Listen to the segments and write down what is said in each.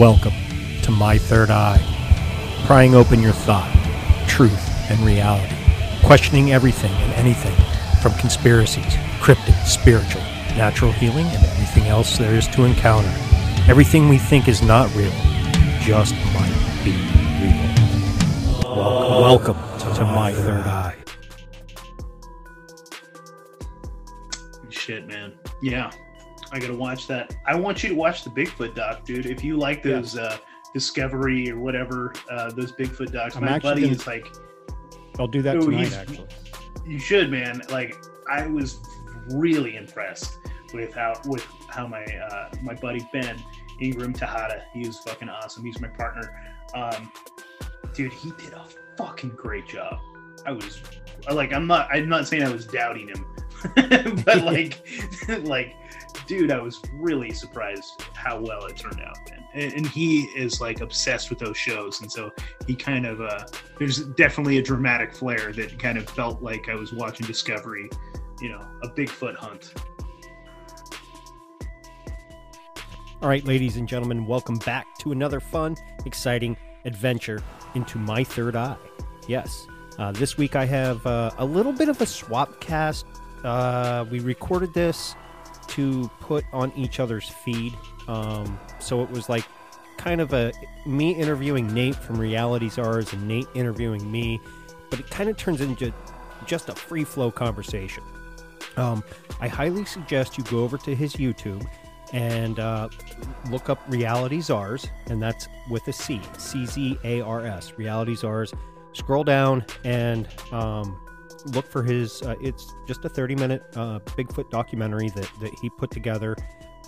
Welcome to My Third Eye, prying open your thought, truth, and reality, questioning everything and anything from conspiracies, cryptic, spiritual, natural healing, and everything else there is to encounter. Everything we think is not real just might be real. Welcome, welcome to My Third Eye. Shit, man. Yeah. I gotta watch that. I want you to watch the Bigfoot doc, dude. If you like those uh Discovery or whatever, uh those Bigfoot docs, I'm my buddy gonna- is like I'll do that Oh, tonight, actually. you should, man. Like I was really impressed with how with how my uh my buddy Ben Ingram Tejada, he was fucking awesome. He's my partner. Um dude, he did a fucking great job. I was like I'm not I'm not saying I was doubting him. but like like dude, I was really surprised how well it turned out. And, and he is like obsessed with those shows, and so he kind of uh, there's definitely a dramatic flair that kind of felt like I was watching Discovery, you know, a Bigfoot hunt. All right, ladies and gentlemen, welcome back to another fun, exciting adventure into my third eye. Yes, uh, this week I have uh, a little bit of a swap cast. Uh, we recorded this to put on each other's feed, um, so it was like kind of a me interviewing Nate from Reality Czars and Nate interviewing me, but it kind of turns into just a free flow conversation. Um, I highly suggest you go over to his YouTube and uh, look up Reality Czars, and that's with a C, C Z A R S, Reality Czars. Scroll down and um, look for his. Uh, it's just a 30 minute uh, Bigfoot documentary that, that he put together.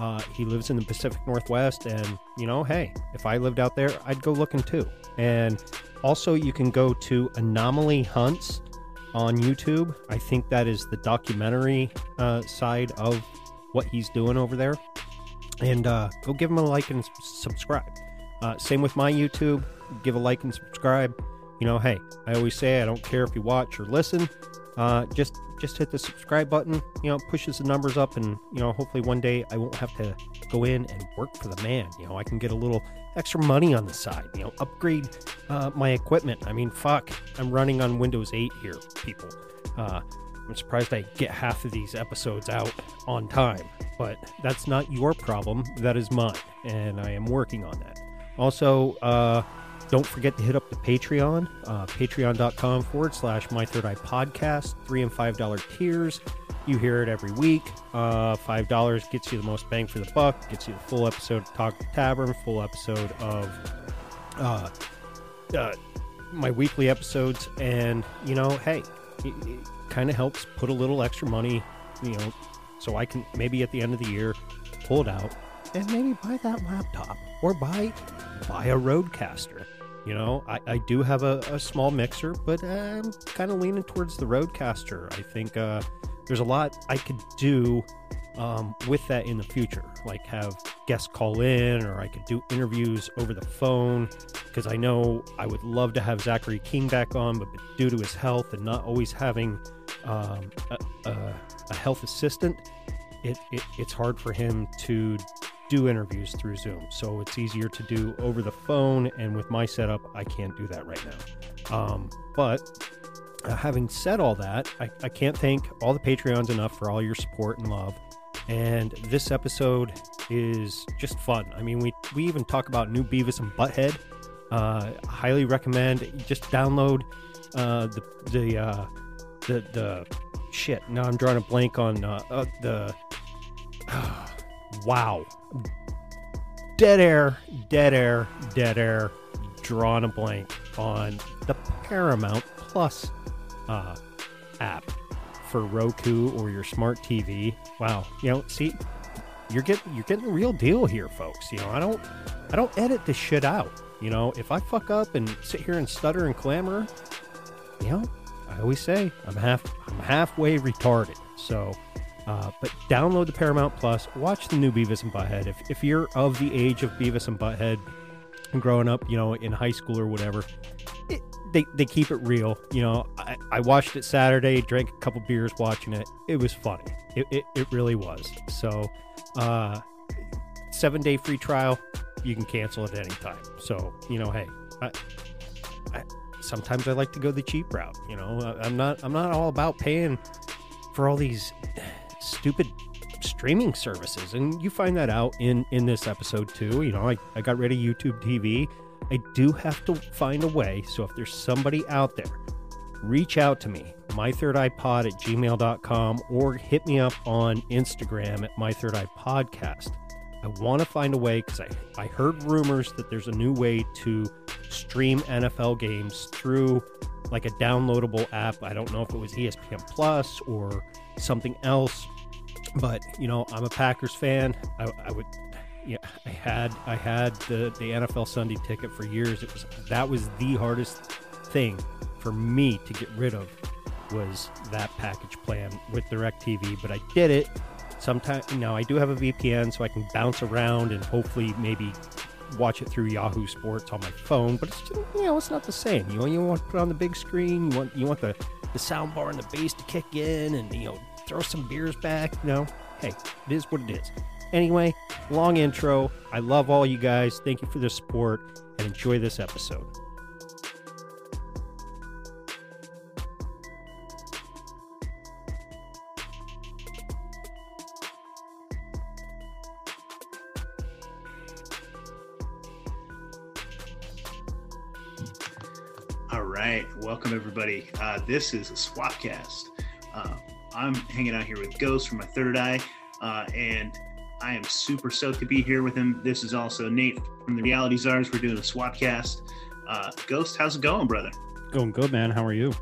Uh, he lives in the Pacific Northwest, and you know, hey, if I lived out there, I'd go looking too. And also, you can go to Anomaly Hunts on YouTube. I think that is the documentary uh, side of what he's doing over there. And uh, go give him a like and subscribe. Uh, same with my YouTube. Give a like and subscribe. You know, hey, I always say I don't care if you watch or listen. Uh, just just hit the subscribe button. You know, pushes the numbers up, and you know, hopefully one day I won't have to go in and work for the man. You know, I can get a little extra money on the side. You know, upgrade uh, my equipment. I mean, fuck, I'm running on Windows 8 here, people. Uh, I'm surprised I get half of these episodes out on time, but that's not your problem. That is mine, and I am working on that. Also, uh, don't forget to hit up the Patreon, uh, patreon.com forward slash my third eye podcast, three and five dollar tiers. You hear it every week. Uh, five dollars gets you the most bang for the buck, gets you the full episode of Talk Tavern, full episode of uh, uh, my weekly episodes, and you know, hey, it, it kind of helps put a little extra money, you know, so I can maybe at the end of the year pull it out and maybe buy that laptop or buy buy a RodeCaster. You know, I, I do have a, a small mixer, but I'm kind of leaning towards the RodeCaster. I think uh, there's a lot I could do um, with that in the future, like have guests call in, or I could do interviews over the phone. Because I know I would love to have Zachary King back on, but due to his health and not always having um, a, a, a health assistant, it, it, it's hard for him to do interviews through Zoom. So it's easier to do over the phone. And with my setup, I can't do that right now. Um, but uh, having said all that, I, I can't thank all the Patreons enough for all your support and love. And this episode is just fun. I mean, we, we even talk about new Beavis and Butthead. Uh, highly recommend. Just download uh, the the uh, the the shit. Now I'm drawing a blank on uh, uh, the. wow. Dead air, dead air, dead air. Drawing a blank on the Paramount Plus uh, app for Roku or your smart TV. Wow, you know, see, you're getting you're getting the real deal here, folks. You know, I don't I don't edit this shit out. You know, if I fuck up and sit here and stutter and clamor, you know, I always say I'm half I'm halfway retarded. So, uh, but download the Paramount Plus, watch the new Beavis and Butthead. If if you're of the age of Beavis and Butthead and growing up, you know, in high school or whatever, it, they they keep it real. You know, I, I watched it Saturday, drank a couple beers watching it. It was funny. It it, it really was. So, uh, seven day free trial. You can cancel at any time. So you know, hey, I, I, sometimes I like to go the cheap route. You know, I, I'm not I'm not all about paying for all these stupid streaming services and you find that out in in this episode too. You know i, I got rid of youtube tv i do have to find a way so if there's somebody out there reach out to me my third eye pod at gmail.com or hit me up on instagram at my third eye podcast. I want to find a way because I, I heard rumors that there's a new way to stream nfl games through like a downloadable app. I don't know if it was espn plus or something else but you know i'm a packers fan. I, I would yeah i had i had the the nfl sunday ticket for years. It was that was the hardest thing for me to get rid of was that package plan with direct tv but i did it sometimes you now i do have a vpn so i can bounce around and hopefully maybe watch it through yahoo sports on my phone but it's just, you know it's not the same. You know you want to put on the big screen you want you want the the sound bar and the bass to kick in and you know throw some beers back you know? Hey it is what it is. Anyway long intro. I love all you guys. Thank you for the support and enjoy this episode. All right, welcome everybody. Uh, this is a Swapcast. Uh, I'm hanging out here with Ghost from my third eye, uh, and I am super stoked to be here with him. This is also Nate from the Reality Czars. We're doing a swapcast. Uh, Ghost, how's it going, brother? Going good, man. How are you?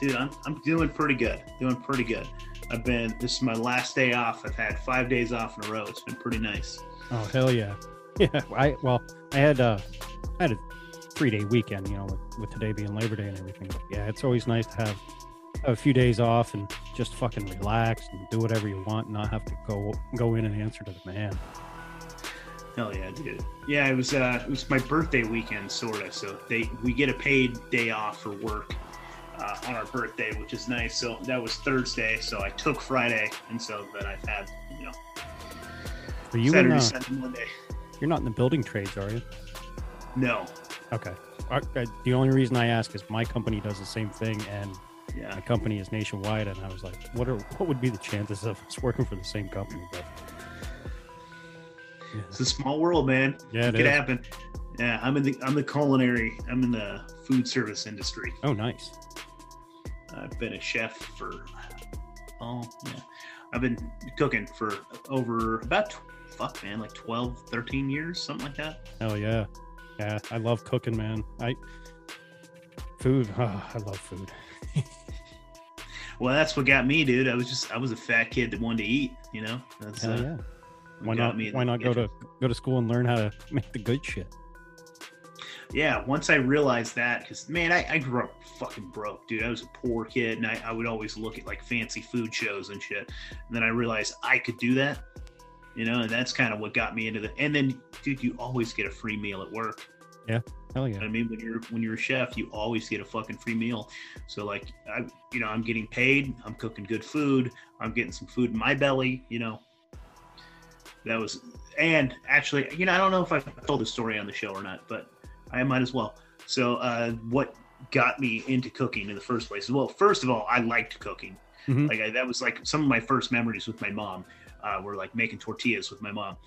Dude, I'm, I'm doing pretty good. Doing pretty good. I've been, this is my last day off. I've had five days off in a row. It's been pretty nice. Oh hell yeah, yeah. I well, I had uh, I had a three day weekend, you know, with, with today being Labor Day and everything. But yeah, it's always nice to have have a few days off and just fucking relax and do whatever you want, and not have to go go in and answer to the man. Hell yeah, dude. Yeah, it was uh it was my birthday weekend sorta. So they we get a paid day off for work uh, on our birthday, which is nice. So that was Thursday. So I took Friday, and so then I've had you know Are you Saturday, in? Uh, Sunday, Monday. you're not in the building trades, are you? No. Okay. The only reason I ask is my company does the same thing, and Yeah. my company is nationwide, and I was like, what are what would be the chances of us working for the same company? But yeah, It's a small world, man. yeah it it could is. happen. Yeah, I'm in the I'm the culinary. I'm in the food service industry. Oh, nice. I've been a chef for oh yeah. I've been cooking for over about fuck man, like 12, 13 years, something like that. Hell yeah, yeah. I love cooking, man. I food. Oh, I love food. Well, that's what got me, dude. I was just I was a fat kid that wanted to eat, you know. That's uh, yeah. Why not? me Why not go to go to school and learn how to make the good shit? Yeah, once I realized that, because man, I, I grew up fucking broke, dude. I was a poor kid, and I, I would always look at like fancy food shows and shit. And then I realized I could do that, you know, and that's kind of what got me into the. And then, dude, you always get a free meal at work. Hell yeah. I mean, when you're when you're a chef, you always get a fucking free meal. So like, I, you know, I'm getting paid. I'm cooking good food. I'm getting some food in my belly. You know, that was. And actually, you know, I don't know if I've told the story on the show or not, but I might as well. So, uh, what got me into cooking in the first place? Well, first of all, I liked cooking. Mhm. Like I, that was like some of my first memories with my mom. Uh, were like making tortillas with my mom,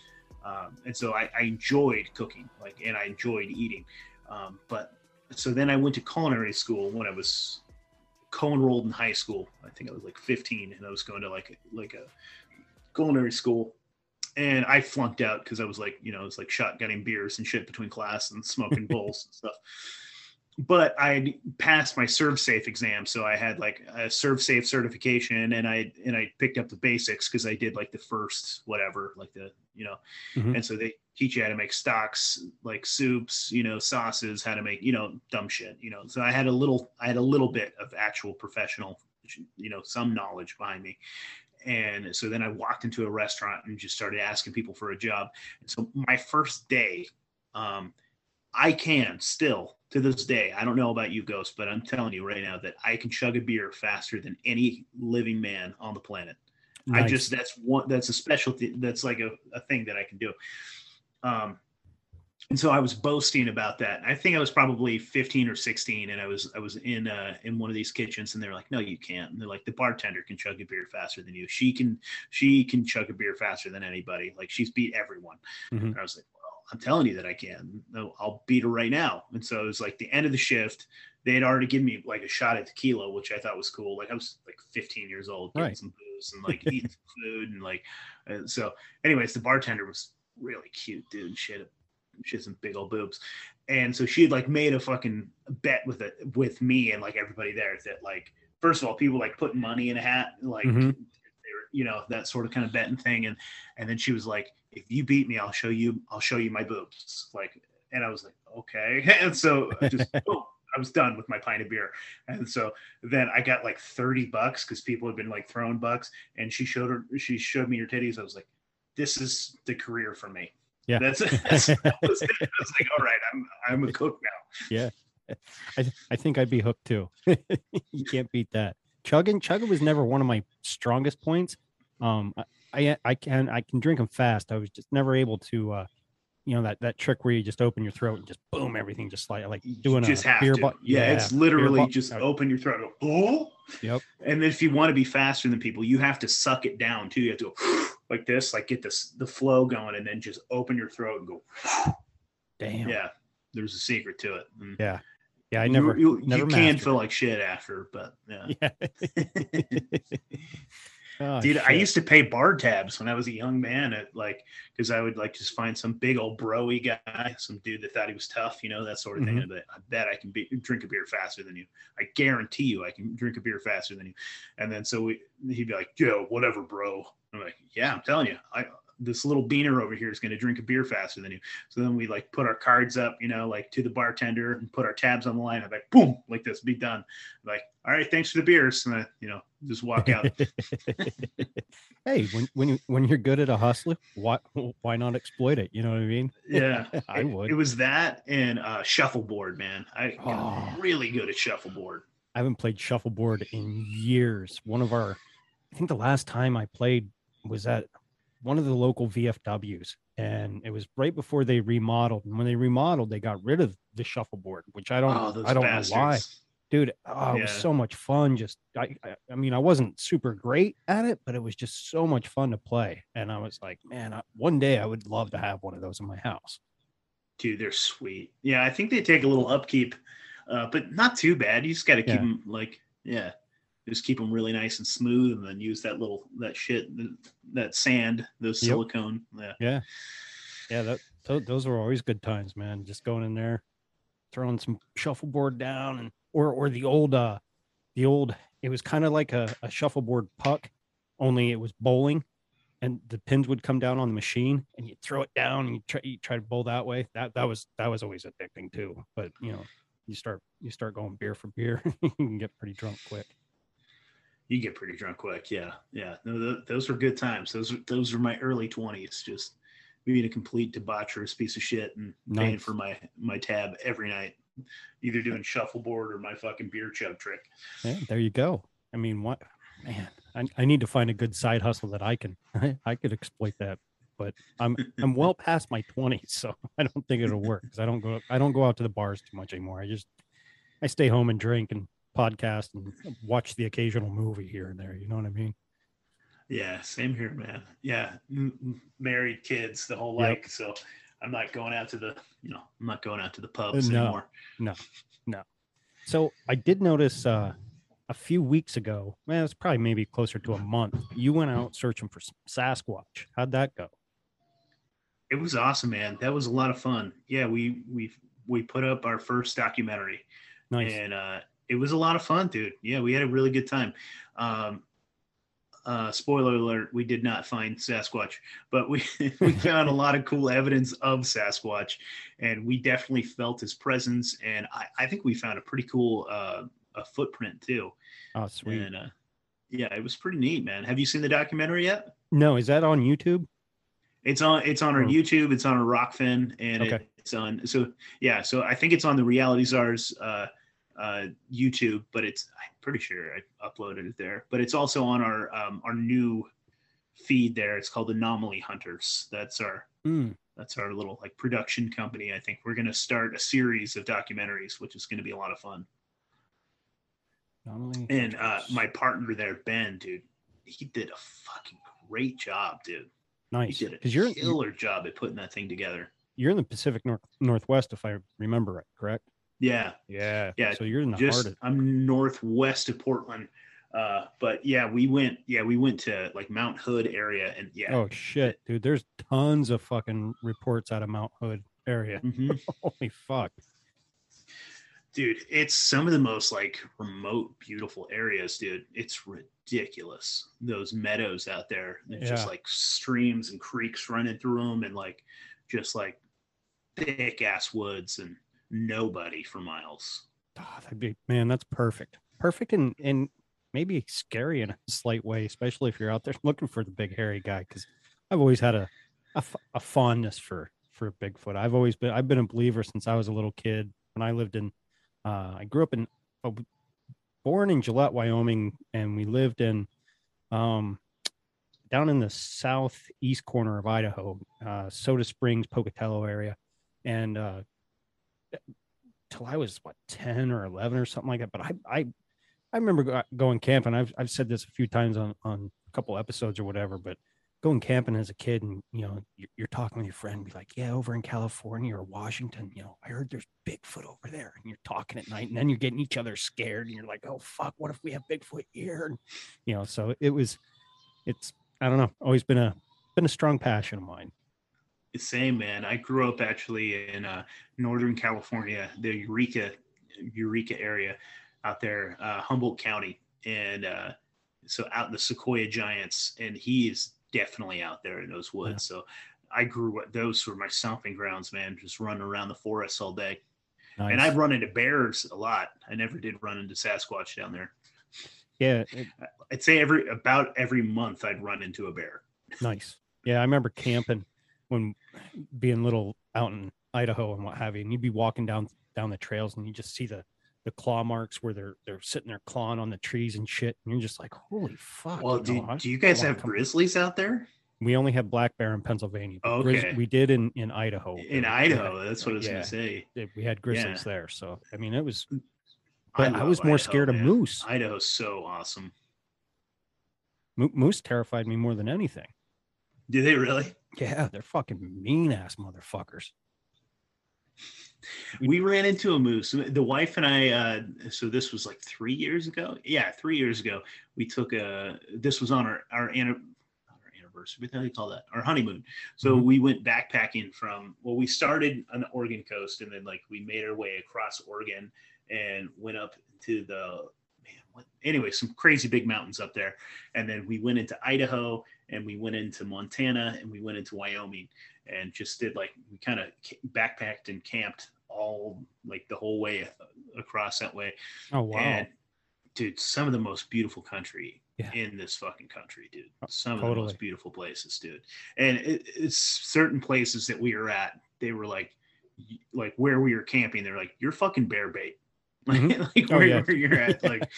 um, and so I, I enjoyed cooking, like, and I enjoyed eating. Um, but so then I went to culinary school when I was co-enrolled in high school. I think I was like 15, and I was going to like like a culinary school, and I flunked out because I was like, you know, it was like shotgunning beers and shit between class and smoking bowls and stuff. But I passed my ServSafe exam, so I had like a ServSafe certification, and I and I picked up the basics because I did like the first whatever, like the you know, Mhm. and so they teach you how to make stocks, like soups, you know, sauces, how to make you know dumb shit, you know. So I had a little, I had a little bit of actual professional, you know, some knowledge behind me. And so then I walked into a restaurant and just started asking people for a job. And so my first day, um, I can still to this day, I don't know about you, Ghost, but I'm telling you right now that I can chug a beer faster than any living man on the planet. I just that's one that's a specialty that's like a, a thing that I can do. Um and so I was boasting about that. I think I was probably 15 or 16 and I was I was in uh in one of these kitchens and they're like, no, you can't. And they're like, the bartender can chug a beer faster than you. She can she can chug a beer faster than anybody. Like she's beat everyone. Mhm. And I was like, I'm telling you that I can. No, I'll beat her right now. And so it was like the end of the shift. They had already given me like a shot at tequila, which I thought was cool. Like I was like 15 years old, getting Right. some booze and like eating some food and like. And so, anyways, the bartender was really cute, dude. She had, a she had some big old boobs, and so she had like made a fucking bet with it with me and like everybody there that like first of all, people like putting money in a hat, like Mhm. You know that sort of kind of betting thing, and and then she was like, if you beat me, I'll show you, I'll show you my boobs, like, and I was like, okay, and so I just boom, I was done with my pint of beer, and so then I got like thirty bucks because people had been like throwing bucks, and she showed her, she showed me her titties. I was like, this is the career for me. Yeah. That's, that's that was it. I was like, all right, I'm I'm a cook now. Yeah I, th- I think I'd be hooked too. you can't beat that. Chugging, chugging was never one of my strongest points. Um, I, I, can, I can drink them fast. I was just never able to, uh, you know, that, that trick where you just open your throat and just boom, everything just like, like doing you just a beer to. bu- yeah, it's literally just open your throat. and Go, oh. Yep. And then if you want to be faster than people, you have to suck it down too. You have to go like this, like get this the flow going, and then just open your throat and go. Damn. Yeah, there's a secret to it. And Yeah. Yeah, I never, you, never you can feel like shit after, but yeah. Yeah. Oh, Dude, I used to pay bar tabs when I was a young man at like because I would like just find some big old broy guy, some dude that thought he was tough, you know, that sort of thing. Mhm. And I bet I can be, drink a beer faster than you. I guarantee you I can drink a beer faster than you. And then so we he'd be like, Yo, whatever, bro. I'm like, Yeah, I'm telling you, I this little beaner over here is going to drink a beer faster than you. So then we like put our cards up, you know, like to the bartender and put our tabs on the line. I'm like, boom, like this, be done. like, all right, thanks for the beers. And I, you know, just walk out. hey, when when you when you're good at a hustler, why why not exploit it? You know what I mean? Yeah, I it, would. It was that and uh, shuffleboard, man. I got Oh. really good at shuffleboard. I haven't played shuffleboard in years. One of our, I think the last time I played was at one of the local VFWs, and it was right before they remodeled. And when they remodeled, they got rid of the shuffleboard, which I don't, oh, I don't bastards. know why, dude. Oh, it was so much fun. Just, I, I, I mean, I wasn't super great at it, but it was just so much fun to play. And I was like, man, I, one day I would love to have one of those in my house. Dude, they're sweet. Yeah, I think they take a little upkeep, uh, but not too bad. You just got to keep Yeah. them like, yeah, just keep them really nice and smooth, and then use that little that shit, that sand, those Yep. silicone. Yeah, Yeah. Yeah, that tho- those were always good times, man. Just going in there, throwing some shuffleboard down and or or the old uh the old it was kind of like a, a shuffleboard puck, only it was bowling and the pins would come down on the machine and you throw it down and you try you try to bowl that way. That that was that was always addicting too. But you know, you start you start going beer for beer, you can get pretty drunk quick. You get pretty drunk quick. Yeah, yeah. No, th- those were good times. Those were those were my early twenties. Just being a complete debaucherous piece of shit and paying for my my tab every night, either doing shuffleboard or my fucking beer chug trick. Yeah, there you go. I mean, what man? I, I need to find a good side hustle that I can I could exploit that. But I'm I'm well past my twenties, so I don't think it'll work because I don't go I don't go out to the bars too much anymore. I just I stay home and drink and podcast and watch the occasional movie here and there. You know what I mean? Yeah, same here, man. Yeah, m- married kids, the whole Yep. like. So I'm not going out to the, you know, I'm not going out to the pubs no. anymore. No, no. So I did notice uh, a few weeks ago. Man, it's probably maybe closer to a month. You went out searching for Sasquatch. How'd that go? It was awesome, man. That was a lot of fun. Yeah, we we we put up our first documentary, Nice. and uh, it was a lot of fun, dude. Yeah, we had a really good time. Um, uh, spoiler alert: we did not find Sasquatch, but we we found a lot of cool evidence of Sasquatch, and we definitely felt his presence. And I, I think we found a pretty cool uh, a footprint too. Oh, sweet. And uh, yeah, it was pretty neat, man. Have you seen the documentary yet? No, is that on YouTube? It's on it's on our Oh. YouTube, it's on our Rokfin, and Okay. it's on so yeah, so I think it's on the Reality Czars uh uh YouTube, but it's I'm pretty sure I uploaded it there. But it's also on our um our new feed there. It's called Anomaly Hunters. That's our Hmm. that's our little like production company. I think we're gonna start a series of documentaries, which is gonna be a lot of fun. Anomaly And uh my partner there, Ben, dude, he did a fucking great job, dude. nice He did a because you're killer job at putting that thing together. you're in the Pacific North Northwest, if I remember right, correct? Yeah, Yeah, Yeah, So you're in the just heart of I'm northwest of Portland. Uh, but yeah, we went. Yeah, we went to like Mount Hood area, and yeah, oh shit, dude. There's tons of fucking reports out of Mount Hood area. mhm. Holy fuck. dude, it's some of the most like remote, beautiful areas, dude. It's ridiculous. Those meadows out there, there's just like streams and creeks running through them, and like just like thick ass woods and nobody for miles. Ah, that'd be man, that's perfect. Perfect and and maybe scary in a slight way, especially if you're out there looking for the big hairy guy. Because I've always had a, a fondness for for Bigfoot. I've always been I've been a believer since I was a little kid. When I lived in, uh, I grew up in, uh, born in Gillette, Wyoming, and we lived in, um, down in the southeast corner of Idaho, uh, Soda Springs, Pocatello area, and uh, till I was what ten or eleven or something like that. But I I I remember going camping. I've I've said this a few times on on a couple episodes or whatever, but going camping as a kid and you know you're, you're talking with your friend be like yeah over in california or washington you know i heard there's bigfoot over there and you're talking at night and then you're getting each other scared and you're like oh fuck what if we have bigfoot here and you know so it was it's i don't know always been a been a strong passion of mine Same man. I grew up actually in uh, Northern California, the Eureka, Eureka area, out there, uh, Humboldt County, and uh, so out in the Sequoia Giants, and he is definitely out there in those woods. So I grew up; those were my stomping grounds, man. Just running around the forest all day, and I've run into bears a lot. I never did run into Sasquatch down there. yeah it- I'd say every about every month I'd run into a bear. Nice. Yeah, I remember camping when being little out in Idaho and what have you, and you'd be walking down down the trails and you just see the the claw marks where they're they're sitting there clawing on the trees and shit, and you're just like, holy fuck. Well, do, know, I- do you guys have grizzlies out there? We only have black bear in Pennsylvania. but grizz- Okay. we did in in Idaho. In Idaho, yeah, that's what I was yeah, gonna say. We had grizzlies there, so I mean, it was. I, But I, was more Idaho, scared man. of moose. Idaho's so awesome. Mo- Moose terrified me more than anything. Do they really? Yeah, they're fucking mean ass motherfuckers. We- ran into a moose. The wife and I. Uh, so this was like three years ago. Yeah, three years ago. We took a. This was on our our, our anniversary. What the hell do you call that? Our honeymoon. So Mhm. we went backpacking from. Well, we started on the Oregon coast, and then like we made our way across Oregon and went up to the. Man, what? Anyway, some crazy big mountains up there, and then we went into Idaho, and we went into Montana, and we went into Wyoming, and just did like we kind of backpacked and camped all like the whole way across that way. Oh wow. And dude, some of the most beautiful country Yeah. in this fucking country, dude. Oh, Some of the most beautiful places, dude. And it, it's certain places that we were at, they were like, like where we were camping, they're like, you're fucking bear bait. Like, Mhm. like Oh, where, yeah. where you're at, like,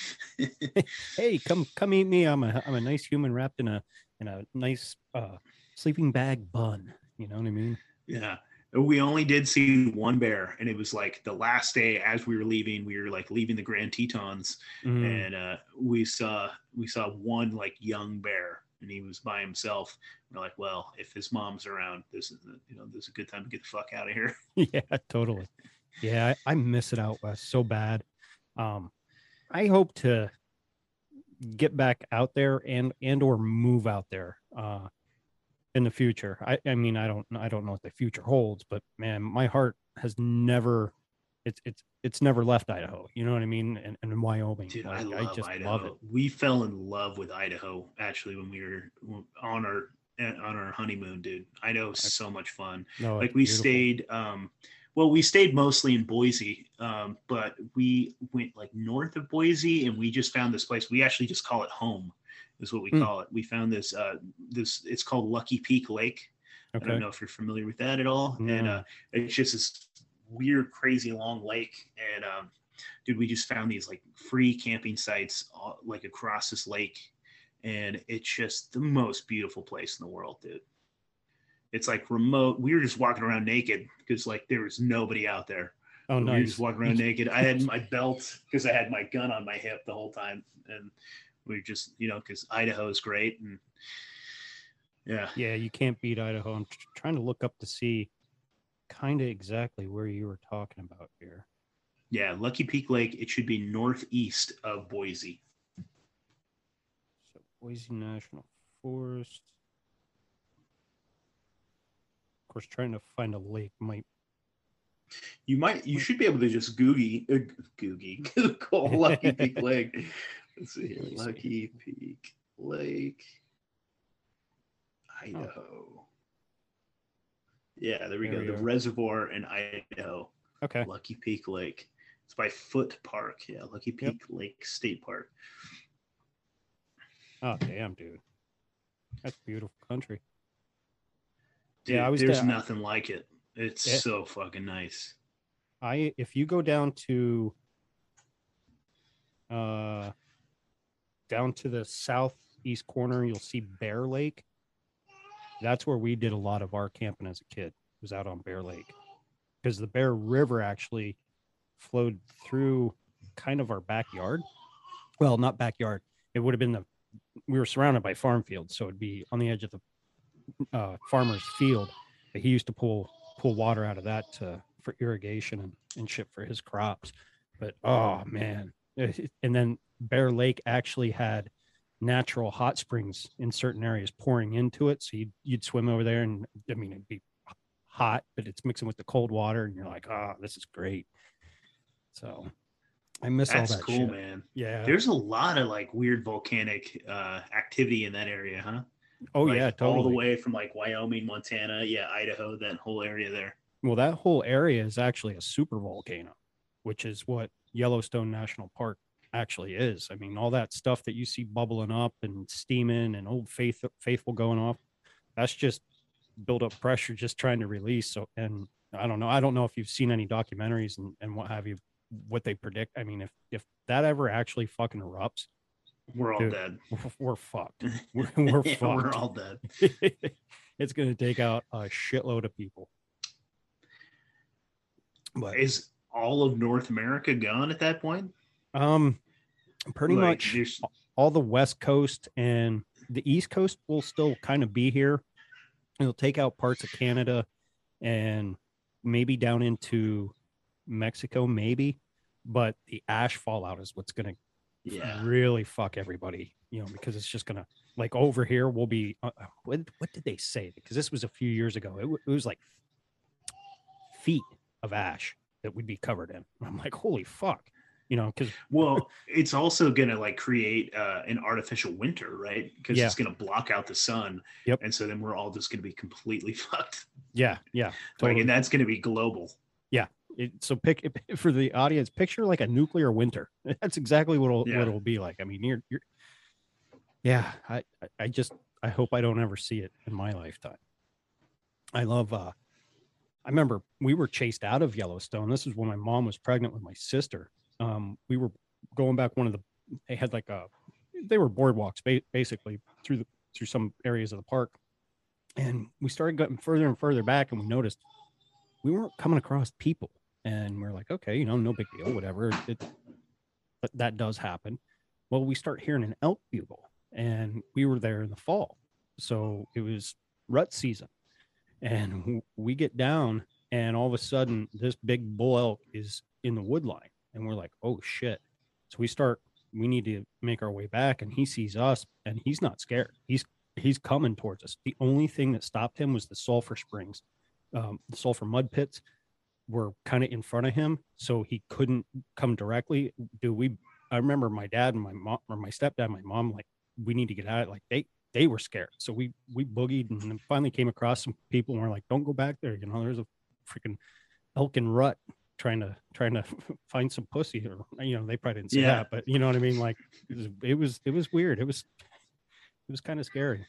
hey come come eat me i'm a i'm a nice human wrapped in a in a nice uh sleeping bag bun you know what i mean Yeah. We only did see one bear, and it was like the last day as we were leaving, we were like leaving the Grand Tetons, Mm, and uh, we saw we saw one like young bear, and he was by himself. We're like, well, if his mom's around, this is the- you know this is a good time to get the fuck out of here. yeah totally yeah I, I miss it out west so bad um i hope to get back out there and and or move out there uh in the future i i mean i don't i don't know what the future holds but man my heart has never it's it's it's never left idaho you know what i mean and, and in wyoming Dude, like, I love just Idaho. love it We fell in love with Idaho actually when we were on our on our honeymoon, dude. Idaho's so much fun. no like we beautiful. stayed um well we stayed mostly in boise um but we went like north of boise and we just found this place. We actually just call it home is what we Hmm. call it. We found this uh this it's called lucky peak lake. I don't know if you're familiar with that at all. And uh it's just this weird crazy long lake. And um dude we just found these like free camping sites all, like across this lake. And it's just the most beautiful place in the world dude it's like remote we were just walking around naked because like there was nobody out there oh we were nice just walking around naked i had my belt because i had my gun on my hip the whole time and we just you know because idaho's great and yeah Yeah, you can't beat Idaho. I'm tr- trying to look up to see kind of exactly where you were talking about here. yeah lucky peak lake it should be northeast of boise So, Boise National Forest. Trying to find a lake might. You might, you should be able to just googie, uh, googie, Google Lucky Peak Lake. Let's see here. Lucky Peak Lake, Idaho. Yeah, there we There go. we The are. reservoir in Idaho, Okay. Lucky Peak Lake. It's by Foot Park. Yeah, Lucky Yep. Peak Lake State Park. Oh, damn, dude. That's beautiful country. Dude, Yeah, I was there's down- nothing like it. It's Yeah. so fucking nice. I if you go down to uh down to the southeast corner, you'll see Bear Lake. That's where we did a lot of our camping as a kid. Was out on Bear Lake because the Bear River actually flowed through kind of our backyard. Well, not backyard. It would have been the we were surrounded by farm fields, so it'd be on the edge of the uh, farmer's field. He used to pull pull water out of that to, for irrigation and, and shit for his crops. But oh man, and then Bear Lake actually had natural hot springs in certain areas pouring into it. So you'd, you'd swim over there and I mean, it'd be hot, but it's mixing with the cold water and you're like, oh, this is great. So I miss That's all that That's cool, shit. man. Yeah. There's a lot of like weird volcanic uh, activity in that area, huh? Oh Like, yeah, totally. All the way from like Wyoming, Montana, yeah, Idaho, that whole area there. Well, that whole area is actually a super volcano, which is what Yellowstone National Park actually is. I mean, all that stuff that you see bubbling up and steaming and old faith faithful going off, that's just build up pressure just trying to release. So and I don't know. I don't know if you've seen any documentaries and, and what have you, what they predict. I mean, if if that ever actually fucking erupts, We're all Dude, dead. we're, we're fucked. We're, we're Yeah, fucked. we're all dead. it's gonna take out a shitload of people. But Is all of North America gone at that point? Um, pretty Like, much there's- all the West Coast and the East Coast will still kind of be here. It'll take out parts of Canada and maybe down into Mexico, maybe. But the ash fallout is what's going to Yeah. really fuck everybody, you know, because it's just to like over here. We'll be uh, what? What did they say? Because this was a few years ago. It, w- it was like feet of ash that we'd be covered in. I'm like, holy fuck, you know, because Well, it's also to like create uh, an artificial winter, right? Because Yeah. it's to block out the sun. Yep. And so then we're all just to be completely fucked. yeah, yeah, Like, and that's to be global. It, so pick for the audience picture like a nuclear winter. That's exactly what it'll, Yeah. what it'll be like. I mean you're, you're yeah. I, I i just i hope i don't ever see it in my lifetime. I love uh i remember we were chased out of yellowstone. This is when my mom was pregnant with my sister. Um we were going back one of the they had like a they were boardwalks ba- basically through the through some areas of the park. And we started getting further and further back and we noticed we weren't coming across people and we're like okay you know no big deal whatever it, but that does happen. Well we start hearing an elk bugle and we were there in the fall so it was rut season. And we get down and all of a sudden this big bull elk is in the wood line and we're like oh shit. So we start we need to make our way back and he sees us and he's not scared. He's he's coming towards us. The only thing that stopped him was the sulfur springs um, the sulfur mud pits were kind of in front of him, so he couldn't come directly. Do we? I remember my dad and my mom, or my stepdad, my mom, like we need to get out. Like they they were scared, so we we boogied and then finally came across some people and we're like, don't go back there. You know, there's a freaking elk and rut trying to trying to find some pussy or you know they probably didn't say Yeah. that but you know what i mean like it was it was, it was weird it was it was kind of scary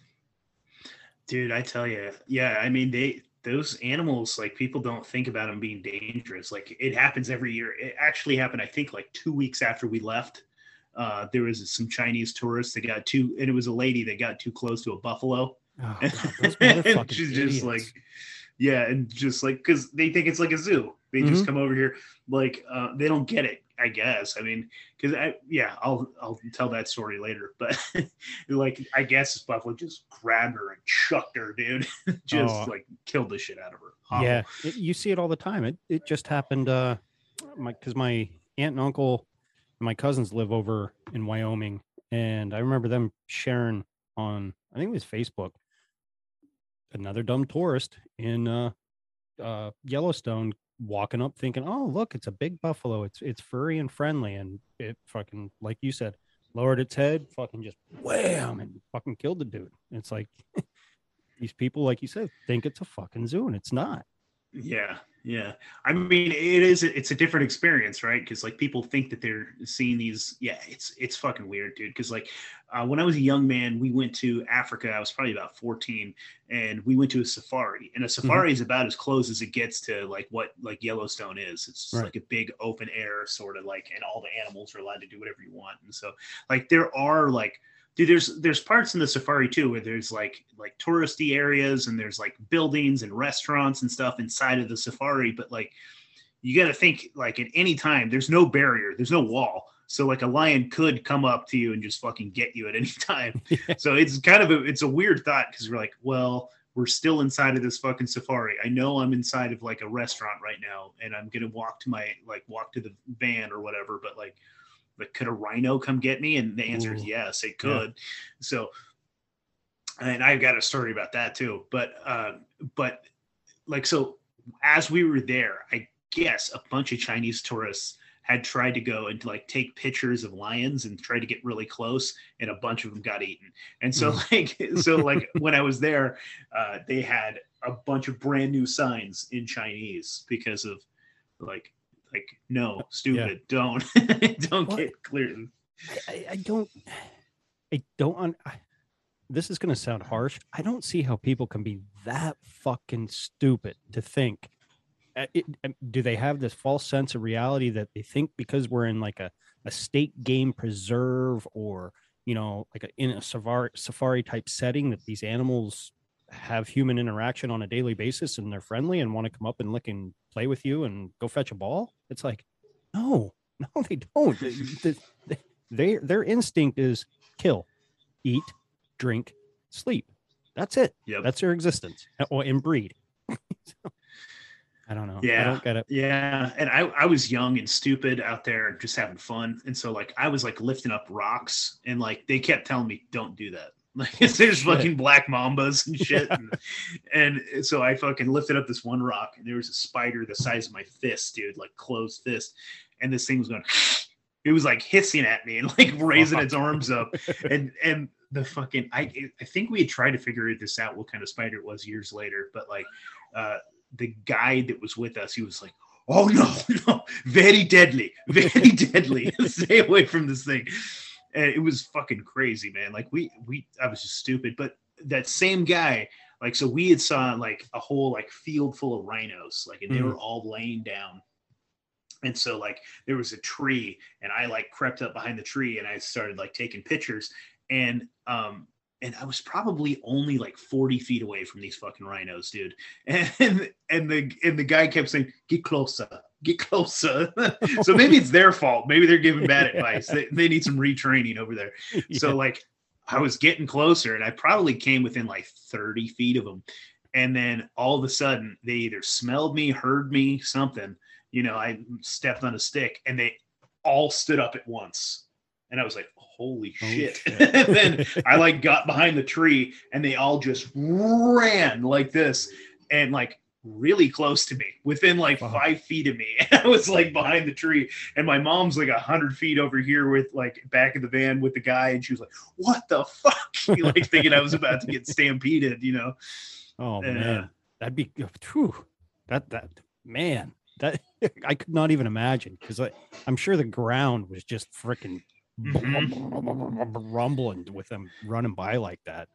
Dude, I tell you, yeah. I mean, they those animals like people don't think about them being dangerous. Like it happens every year. It actually happened, I think, like two weeks after we left. Uh, there was some Chinese tourists that got too, and it was a lady that got too close to a buffalo. oh, God, and she's idiots. just like, yeah, and just like because they think it's like a zoo. They just come over here, like uh, they don't get it. I guess. I mean, because I yeah, I'll I'll tell that story later. But like, I guess this buffalo just grabbed her and chucked her, dude. just Oh. like killed the shit out of her. Awful. Yeah, it, you see it all the time. It it just happened. Uh, my because my aunt and uncle and my cousins live over in Wyoming, and I remember them sharing on I think it was Facebook. Another dumb tourist in uh, uh, Yellowstone walking up, thinking, "Oh, look, it's a big buffalo. It's it's furry and friendly," and it fucking like you said, lowered its head, fucking just wham, and fucking killed the dude. It's like these people, like you said, think it's a fucking zoo, and it's not. Yeah, yeah. I mean, it is. It's a different experience, right? Because like people think that they're seeing these. Yeah, it's it's fucking weird, dude. Because like uh, when I was a young man, we went to Africa. I was probably about fourteen, and we went to a safari. And a safari is about as close as it gets to like what like Yellowstone is. It's just Right. like a big open air sort of like, and all the animals are allowed to do whatever you want. And so like there are like dude there's there's parts in the safari too where there's like like touristy areas and there's like buildings and restaurants and stuff inside of the safari but like you got to think like at any time there's no barrier there's no wall so like a lion could come up to you and just fucking get you at any time so it's kind of a it's a weird thought because we're like well we're still inside of this fucking safari. I know I'm inside of like a restaurant right now, and I'm gonna walk to my like walk to the van or whatever. But like, like could a rhino come get me? And the answer is yes, it could. So, and I've got a story about that too. But uh, but like so, as we were there, I guess a bunch of Chinese tourists had tried to go and like take pictures of lions and try to get really close and a bunch of them got eaten and so like so like when i was there uh, they had a bunch of brand new signs in chinese because of like like no stupid. Don't. Don't What? get clear. I, I don't I don't un, I, this is going to sound harsh. I don't see how people can be that fucking stupid to think uh, it, um, do they have this false sense of reality that they think because we're in like a, a state game preserve or you know like a, in a safari safari type setting that these animals have human interaction on a daily basis and they're friendly and want to come up and lick and play with you and go fetch a ball it's like no no they don't. They- they- their instinct is kill eat drink sleep. That's it. Yep. That's their existence uh, or and breed. So, i don't know. Yeah. i don't get it. Yeah, and I I was young and stupid out there just having fun, and so like I was like lifting up rocks, and like they kept telling me don't do that. Like there's fucking black mambas and shit, and, and so I fucking lifted up this one rock, and there was a spider the size of my fist, dude, like closed fist, and this thing was going. It was like hissing at me and like raising its arms up, and and the fucking I I think we had tried to figure this out what kind of spider it was years later, but like uh the guy that was with us, he was like, "Oh no, no, very deadly, very deadly. Stay away from this thing." And it was fucking crazy, man. Like we we I was just stupid, but that same guy, like so we had saw like a whole like field full of rhinos, like and they Mhm. were all laying down. And so like there was a tree and I like crept up behind the tree and I started like taking pictures and um and I was probably only like 40 feet away from these fucking rhinos, dude. And and the and the guy kept saying, "Get closer, get closer." so maybe it's their fault. Maybe they're giving bad advice. They, they need some retraining over there. So like I was getting closer, and I probably came within like 30 feet of them. And then all of a sudden, they either smelled me, heard me, something. You know, I stepped on a stick, and they all stood up at once. And I was like, "Holy Oh, shit!" shit. and then I like got behind the tree and they all just ran like this and like really close to me within like five feet of me. I was like behind the tree and my mom's like a hundred feet over here with like back of the van with the guy and she was like, what the fuck? She like thinking I was about to get stampeded, you know? Oh Yeah. man, that'd be true. that that man that I could not even imagine because I'm sure the ground was just freaking Mm-hmm. rumbling with them running by like that.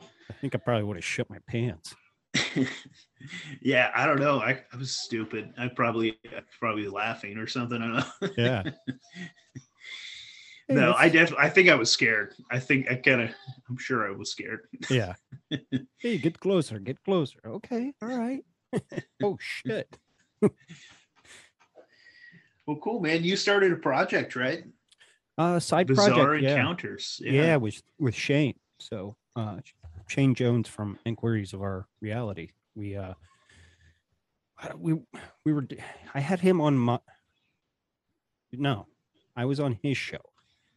I think I probably would have shit my pants. yeah, I don't know. I, I was stupid. I probably I probably laughing or something. I don't know. Yeah. Hey, no, I definitely I think I was scared. I think I kind of I'm sure I was scared. yeah. Hey, get closer, get closer. Okay, all right. oh shit. Well, cool, man. You started a project, right? Uh, side Bizarre project. Yeah. encounters. yeah, with with Shane. So uh Shane Jones from Inquiries of Our Reality. We uh we we were I had him on my no, I was on his show.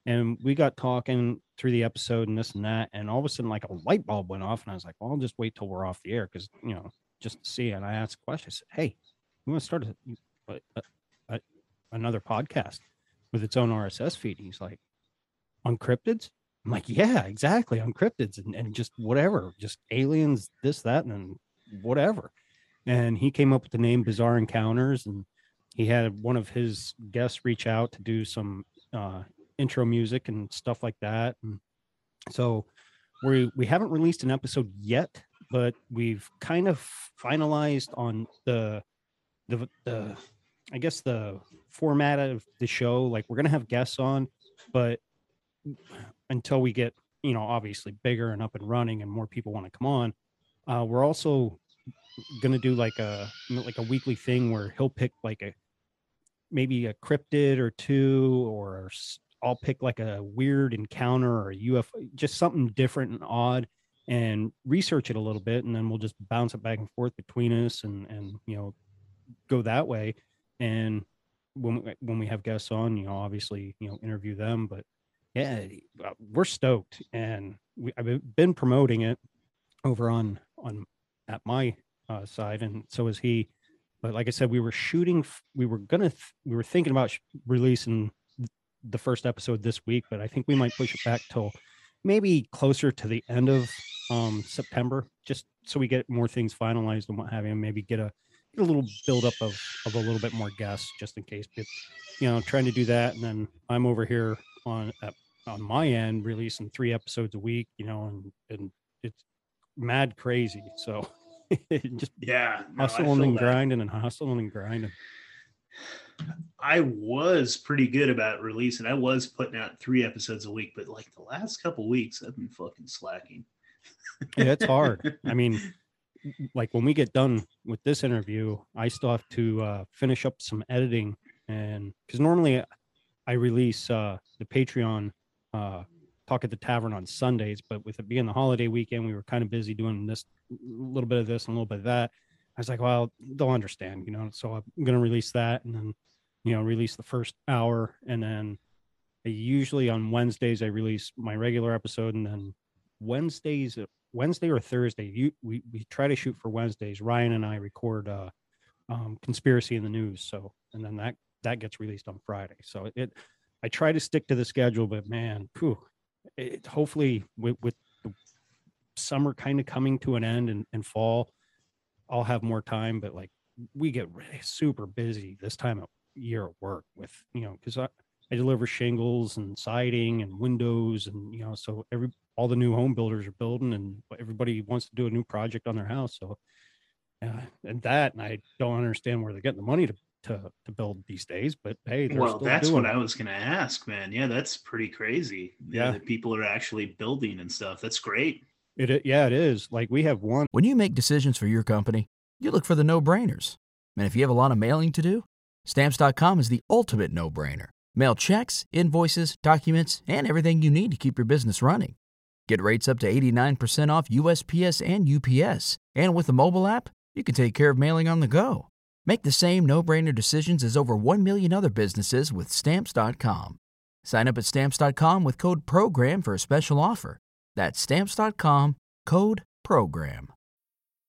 And we got talking through the episode and this and that, and all of a sudden, like a light bulb went off, and I was like, "Well, I'll just wait till we're off the air because you know, just to see." And I asked a question. I said, "Hey, we want to start a, a, a, another podcast with its own RSS feed?" He's like, "On cryptids?" I'm like, yeah, exactly. On cryptids and, and just whatever, just aliens, this, that, and whatever. And he came up with the name Bizarre Encounters, and he had one of his guests reach out to do some uh, intro music and stuff like that. And so we we haven't released an episode yet, but we've kind of finalized on the the the I guess the format of the show. Like we're gonna have guests on, but until we get you know obviously bigger and up and running and more people want to come on uh, we're also gonna do like a like a weekly thing where he'll pick like a maybe a cryptid or two or I'll pick like a weird encounter or a ufo just something different and odd and research it a little bit and then we'll just bounce it back and forth between us and and you know go that way and when we, when we have guests on you know obviously you know interview them but yeah uh, we're stoked. And we, i've been promoting it over on on at my uh, side and so is he. But like i said we were shooting we were gonna th- we were thinking about sh- releasing the first episode this week but i think we might push it back till maybe closer to the end of um, September, just so we get more things finalized and what have you, and maybe get a a little build up of of a little bit more guests just in case. But you know, trying to do that, and then I'm over here on on my end releasing three episodes a week. You know, and and it's mad crazy. So just yeah, no, hustling and grinding and hustling and grinding. I was pretty good about releasing. I was putting out three episodes a week, but like the last couple weeks, I've been fucking slacking. yeah, it's hard. I mean, like when we get done with this interview, I still have to uh, finish up some editing, and because normally I release uh, the Patreon uh, talk at the tavern on Sundays, but with it being the holiday weekend, we were kind of busy doing this a little bit of this and a little bit of that. I was like, well, they'll understand, you know. So I'm to release that, and then you know release the first hour and then I usually on wednesdays i release my regular episode and then wednesdays wednesday or thursday you we, we try to shoot for wednesdays. Ryan and i record uh um, conspiracy in the news so and then that that gets released on friday. So it i try to stick to the schedule but man whew, it, hopefully with, with the summer kind of coming to an end and, and fall i'll have more time but like we get really super busy this time of year of work with you know because I, I deliver shingles and siding and windows and you know so every all the new home builders are building and everybody wants to do a new project on their house. So uh, and that and I don't understand where they're getting the money to to, to build these days but hey well that's what it. I was gonna ask man. Yeah that's pretty crazy. Yeah. that people are actually building and stuff. That's great. It yeah it is. Like we have one when you make decisions for your company you look for the no brainers and if you have a lot of mailing to do Stamps.com is the ultimate no brainer. Mail checks, invoices, documents, and everything you need to keep your business running. Get rates up to 89% off USPS and UPS. And with the mobile app, you can take care of mailing on the go. Make the same no brainer decisions as over 1 million other businesses with Stamps.com. Sign up at Stamps.com with code PROGRAM for a special offer. That's Stamps.com code PROGRAM.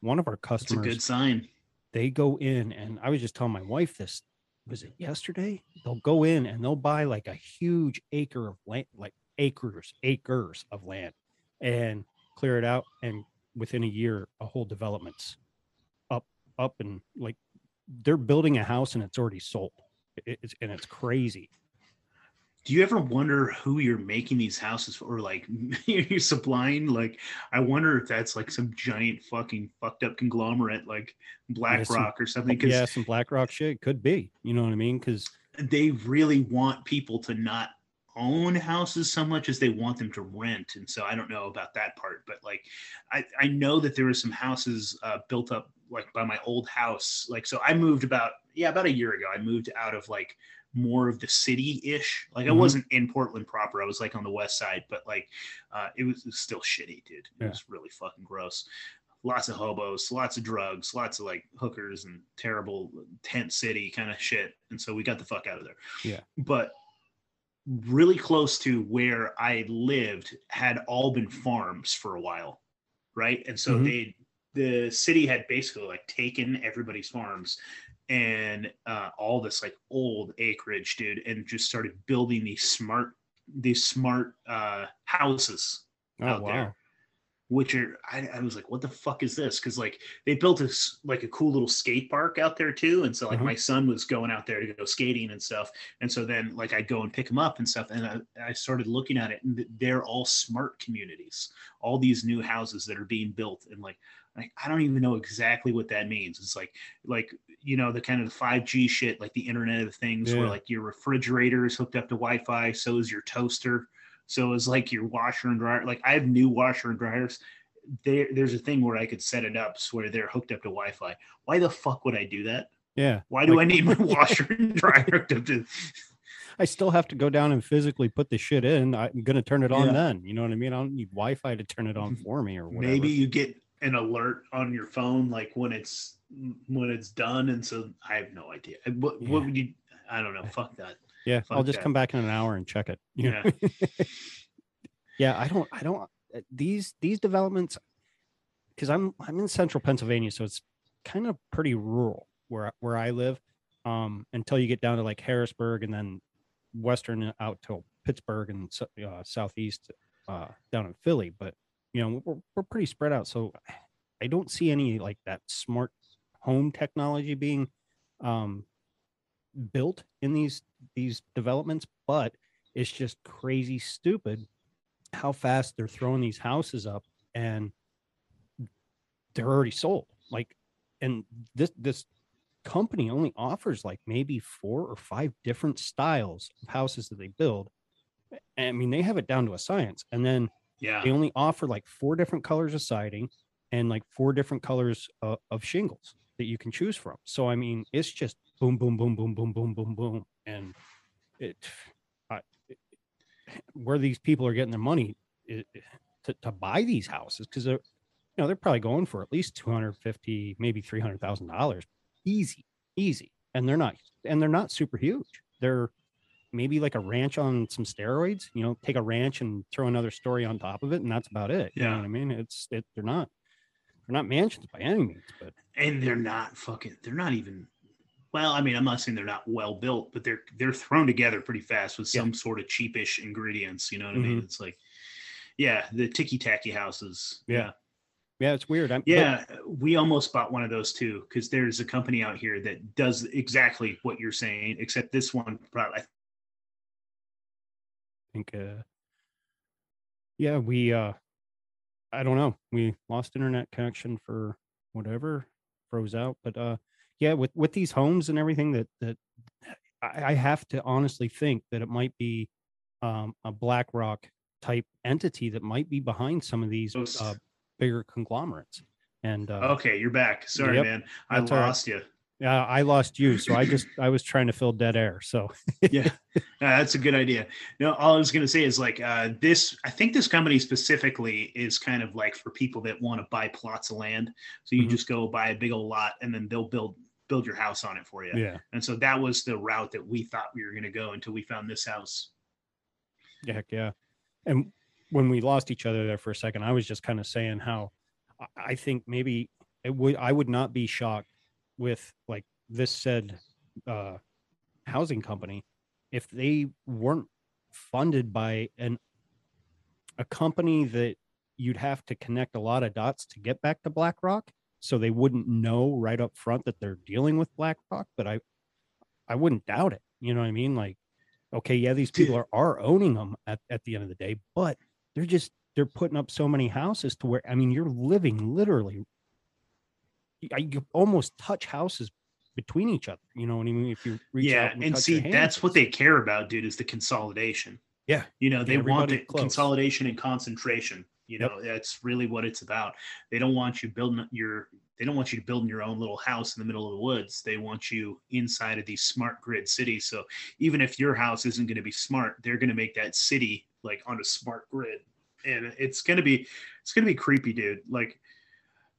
one of our customers. It's a good sign. They go in, and I was just telling my wife this. Was it yesterday? They'll go in and they'll buy like a huge acre of land, like acres, acres of land, and clear it out. And within a year, a whole development's up, up, and like they're building a house and it's already sold. It's and it's crazy do you ever wonder who you're making these houses for? Or like you're supplying like i wonder if that's like some giant fucking fucked up conglomerate like blackrock yeah, or something? Yeah some blackrock shit. Could be. You know what i mean? Because they really want people to not own houses so much as they want them to rent. And so i don't know about that part but like i i know that there were some houses uh, built up like by my old house. Like so i moved about yeah about a year ago. I moved out of like more of the city ish. Like mm-hmm. I wasn't in Portland proper. I was like on the west side, but like uh, it, was, it was still shitty, dude. It yeah. was really fucking gross. Lots of hobos, lots of drugs, lots of like hookers and terrible tent city kind of shit. And so we got the fuck out of there. Yeah. But really close to where I lived had all been farms for a while. Right. And so mm-hmm. they the city had basically like taken everybody's farms and uh, all this like old acreage, dude, and just started building these smart these smart uh, houses oh, out wow. there. which are I, I was like, what the fuck is this? Because like they built this like a cool little skate park out there too, and so like Mhm. my son was going out there to go skating and stuff, and so then like I'd go and pick him up and stuff, and I, I started looking at it, and they're all smart communities, all these new houses that are being built, and like like I don't even know exactly what that means. It's like like you know the kind of the five G shit, like the Internet of Things, where like your refrigerator is hooked up to Wi-Fi, so is your toaster. So is like your washer and dryer. Like I have new washer and dryers. There, there's a thing where I could set it up so where they're hooked up to Wi-Fi. Why the fuck would I do that? Yeah. Why do Like- I need my washer and dryer hooked up to? I still have to go down and physically put the shit in. I'm gonna turn it on Yeah. then. You know what I mean? I don't need Wi-Fi to turn it on for me or whatever. Maybe you get an alert on your phone like when it's when it's done, and so I have no idea. What, Yeah. what would you? I don't know. Fuck that. Yeah, I'll just that. come back in an hour and check it. you know? yeah, I don't, I don't. uh, These these developments, because I'm I'm in central Pennsylvania, so it's kind of pretty rural where I- where I live. Um, until you get down to like Harrisburg and then western out to Pittsburgh and uh, southeast uh, down in Philly. But you know we're we're pretty spread out, so I don't see any like that smart home technology being um built in these these developments but it's just crazy stupid how fast they're throwing these houses up and they're already sold. Like and this this company only offers like maybe four or five different styles of houses that they build. I mean they have it down to a science and then Yeah. they only offer like four different colors of siding and like four different colors uh, of shingles that you can choose from. So I mean, it's just boom, boom, boom, boom, boom, boom, boom, boom, and it, it where these people are getting their money i- i- to, to buy these houses because they're you know they're probably going for at least 250 maybe 300 thousand dollars easy easy and they're not and they're not super huge they're maybe like a ranch on some steroids you know take a ranch and throw another story on top of it and that's about it you know Yeah. what i mean it's it, they're not they're not mansions by any means but and they're not fucking they're not even well i mean i'm not saying they're not well built but they're they're thrown together pretty fast with Yeah. some sort of cheapish ingredients you know what i mean Mhm. it's like yeah the ticky tacky houses Yeah. yeah it's weird I'm, but- yeah we almost bought one of those too because there's a company out here that does exactly what you're saying except this one probably think uh yeah we uh i don't know. We lost internet connection for whatever froze out. But uh yeah with with these homes and everything that that i, I have to honestly think that it might be um a blackrock type entity that might be behind some of these uh bigger conglomerates. And uh okay you're back. Sorry Yep, man. I all right. lost you yeah i lost you so i just i was trying to fill dead air so. Yeah. Uh, that's a good idea. No all i was going to say is like uh, this i think this company specifically is kind of like for people that want to buy plots of land. So you Mhm. just go buy a big old lot and then they'll build build your house on it for you. Yeah. And so that was the route that we thought we were going to go until we found this house. Heck yeah. And when we lost each other there for a second, I was just kind of saying how I think maybe it would I would not be shocked with like this said uh housing company if they weren't funded by an a company that you'd have to connect a lot of dots to get back to BlackRock so they wouldn't know right up front that they're dealing with BlackRock but I I wouldn't doubt it you know what I mean? Like okay yeah these people are, are owning them at, at the end of the day but they're just they're putting up so many houses to where i mean you're living literally you, you almost touch houses between each other you know what i mean? If you reach yeah out and, and see that's what they care about dude is the consolidation. Yeah. you know they want the close. consolidation and concentration you Yep. know that's really what it's about. They don't want you building your they don't want you to build in your own little house in the middle of the woods. They want you inside of these smart grid cities. So even if your house isn't going to be smart they're going to make that city like on a smart grid. And it's going to be it's going to be creepy dude. Like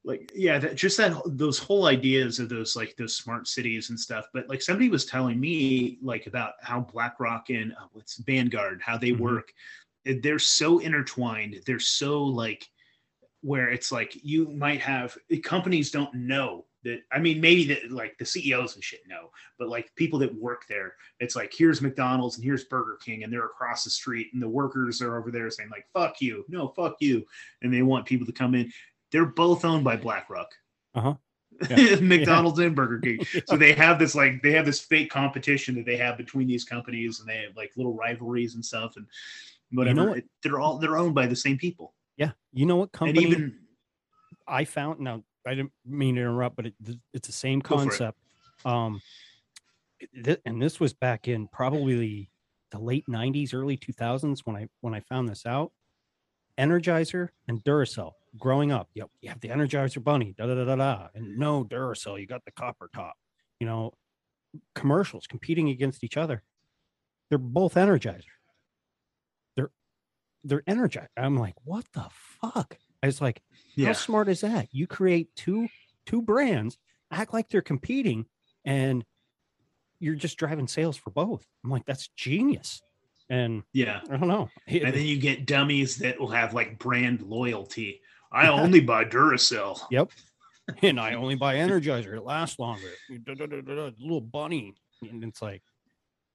like yeah that, just that those whole ideas of those like those smart cities and stuff but like somebody was telling me like about how blackrock and uh, what's vanguard how they Mhm. work they're so intertwined they're so like where it's like you might have companies don't know that I mean, maybe that like the CEOs and shit know, but like people that work there, it's like here's McDonald's and here's Burger King, and they're across the street, and the workers are over there saying like "fuck you," no "fuck you," and they want people to come in. They're both owned by BlackRock. Uh huh. Yeah. McDonald's and Burger King. So they have this like they have this fake competition that they have between these companies, and they have like little rivalries and stuff, and whatever. what? They're all they're owned by the same people, Yeah. You know what company and even I found? Now I didn't mean to interrupt, but it, it's the same it. concept. Um, th- and this was back in probably the late '90s, early 2000s when I when I found this out. Energizer and Duracell. Growing up, you, you have the Energizer Bunny, da da da da da, and no Duracell. You got the copper top. You know, commercials competing against each other. They're both Energizer. They're they're energized. I'm like, what the fuck? I was like, how yeah, smart is that? You create two two brands, act like they're competing, and you're just driving sales for both. I'm like, that's genius. And yeah. I don't know. It- And then you get dummies that will have like brand loyalty. I only buy Duracell. Yep. and I only buy Energizer. It lasts longer. Little bunny. And it's like,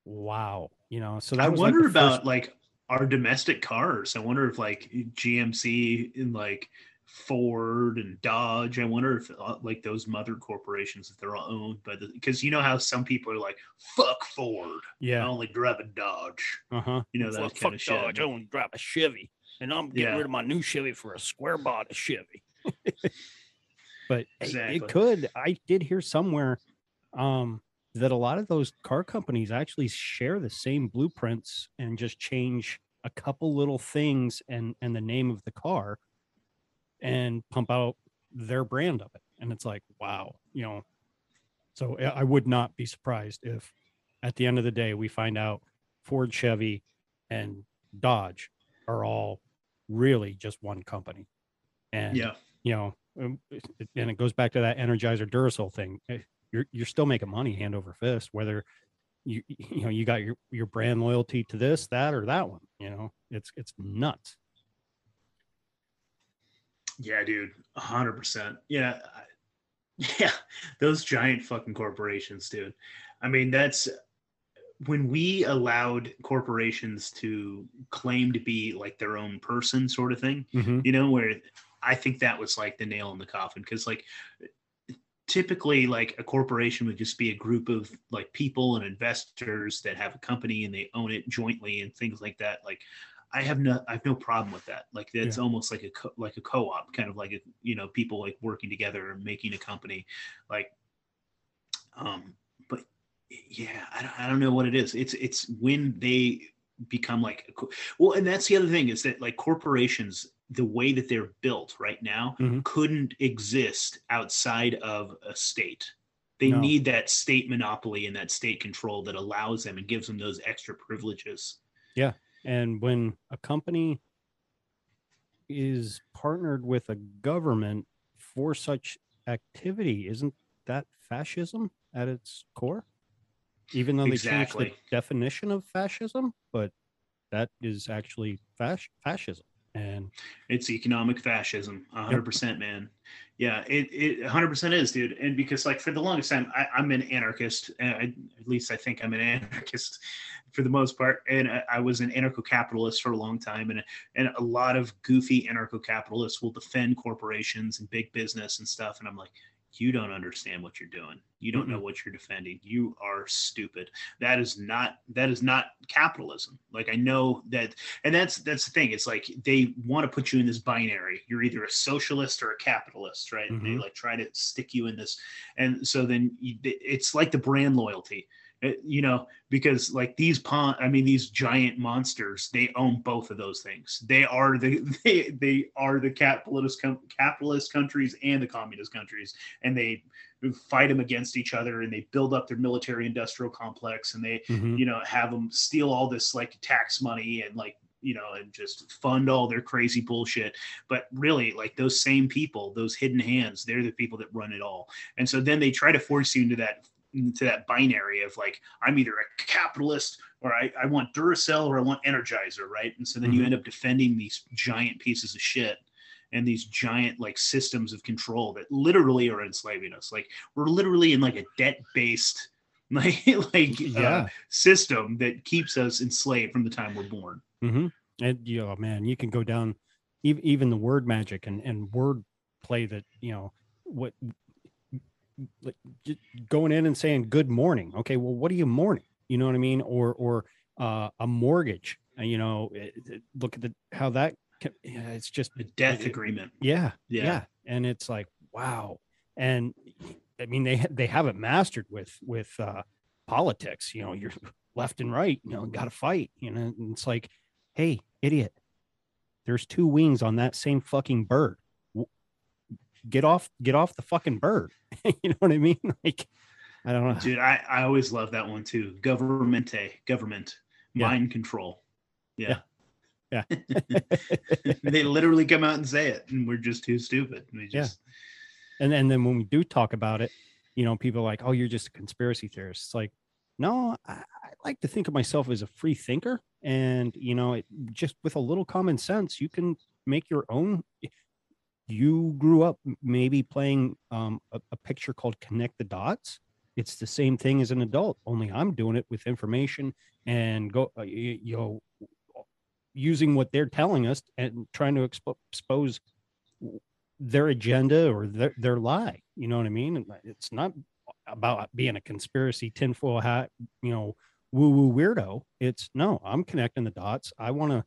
wow. You know, so I like wonder the about first- like our domestic cars. I wonder if like GMC and like Ford and Dodge. I wonder if uh, like those mother corporations if they're all owned by the because you know how some people are like fuck Ford. Yeah. I only drive a Dodge. Uh-huh. You know It's that like, kind fuck of shit. Dodge, I only drive a Chevy. And I'm getting Yeah. rid of my new Chevy for a square body Chevy. but it- Exactly. it could. I did hear somewhere um, that a lot of those car companies actually share the same blueprints and just change a couple little things and and the name of the car and pump out their brand of it. And it's like, wow, you know. So I would not be surprised if at the end of the day we find out Ford, Chevy, and Dodge are all really just one company. And Yeah. you know, um, and it goes back to that Energizer Duracell thing. Eh, You're you're still making money hand over fist, whether you you know you got your your brand loyalty to this, that, or that one. You know, it's it's nuts. Yeah, dude, a hundred percent. Yeah, I- yeah, those giant fucking corporations, dude. I mean, that's when we allowed corporations to claim to be like their own person, sort of thing. You know, where I think that was like the nail in the coffin because, like, typically, like a corporation would just be a group of like people and investors that have a company and they own it jointly and things like that. Like, I have no I have no problem with that. Like that's almost like a co- like a co-op, kind of like a you know people like working together and making a company. Like, um, yeah, I don't, I don't know what it is. It's it's when they become like well, and that's the other thing is that like corporations, the way that they're built right now, Mhm. couldn't exist outside of a state. They No. need that state monopoly and that state control that allows them and gives them those extra privileges. Yeah. And when a company is partnered with a government for such activity, isn't that fascism at its core? Even though they Exactly. changed the definition of fascism, but that is actually fas- fascism. And It's economic fascism, hundred percent, man. Yeah, it it hundred percent is, dude. And because like for the longest time, I, I'm an anarchist. I, at least I think I'm an anarchist for the most part. And I, I was an anarcho-capitalist for a long time. And and a lot of goofy anarcho-capitalists will defend corporations and big business and stuff. And I'm like, you don't understand what you're doing. You don't know mm-hmm. what you're defending. You are stupid. That is not that is not capitalism. Like I know that and that's that's the thing it's like they want to put you in this binary you're either a socialist or a capitalist right and they mm-hmm. like try to stick you in this and so then you, it's like the brand loyalty uh, you know because like these pon i mean these giant monsters they own both of those things. They are the they, they are the capitalist com- capitalist countries and the communist countries. And they fight them against each other and they build up their military industrial complex and they Mhm. you know have them steal all this like tax money and like you know and just fund all their crazy bullshit. But really like those same people those hidden hands they're the people that run it all. And so then they try to force you into that into that binary of like i'm either a capitalist or i, I want duracell or i want energizer right and so then you Mhm. end up defending these giant pieces of shit and these giant like systems of control that literally are enslaving us. Like we're literally in like a debt based like like uh, system that keeps us enslaved from the time we're born. Mm-hmm. And you know, man, you can go down even even the word magic and and word play that you know what like going in and saying good morning. Okay, well, what are you mourning? You know what I mean? Or or uh, a mortgage. You know, it- it- look at the how that. ca- yeah, It's just A death it- agreement. yeah, Yeah. yeah, and it's like wow, and I mean they they have it mastered with with uh, politics. You know, you're left and right. You know, got to fight. You know, and it's like, hey, idiot, there's two wings on that same fucking bird. Get off, get off the fucking bird. you know what I mean? Like, I don't know. Dude, I, I always love that one too. Governmente, government, Yeah. mind control. Yeah. Yeah. they literally come out and say it, and we're just too stupid. We Yeah. and and then when we do talk about it you know people are like oh you're just a conspiracy theorist it's like no I, I like to think of myself as a free thinker and you know it, just with a little common sense you can make your own you grew up maybe playing um, a, a picture called connect the dots it's the same thing as an adult only i'm doing it with information and go uh, y- you know using what they're telling us and trying to expo- expose their agenda or their, their lie. You know what I mean? It's not about being a conspiracy tinfoil hat, you know, woo woo weirdo. It's no, I'm connecting the dots. I want to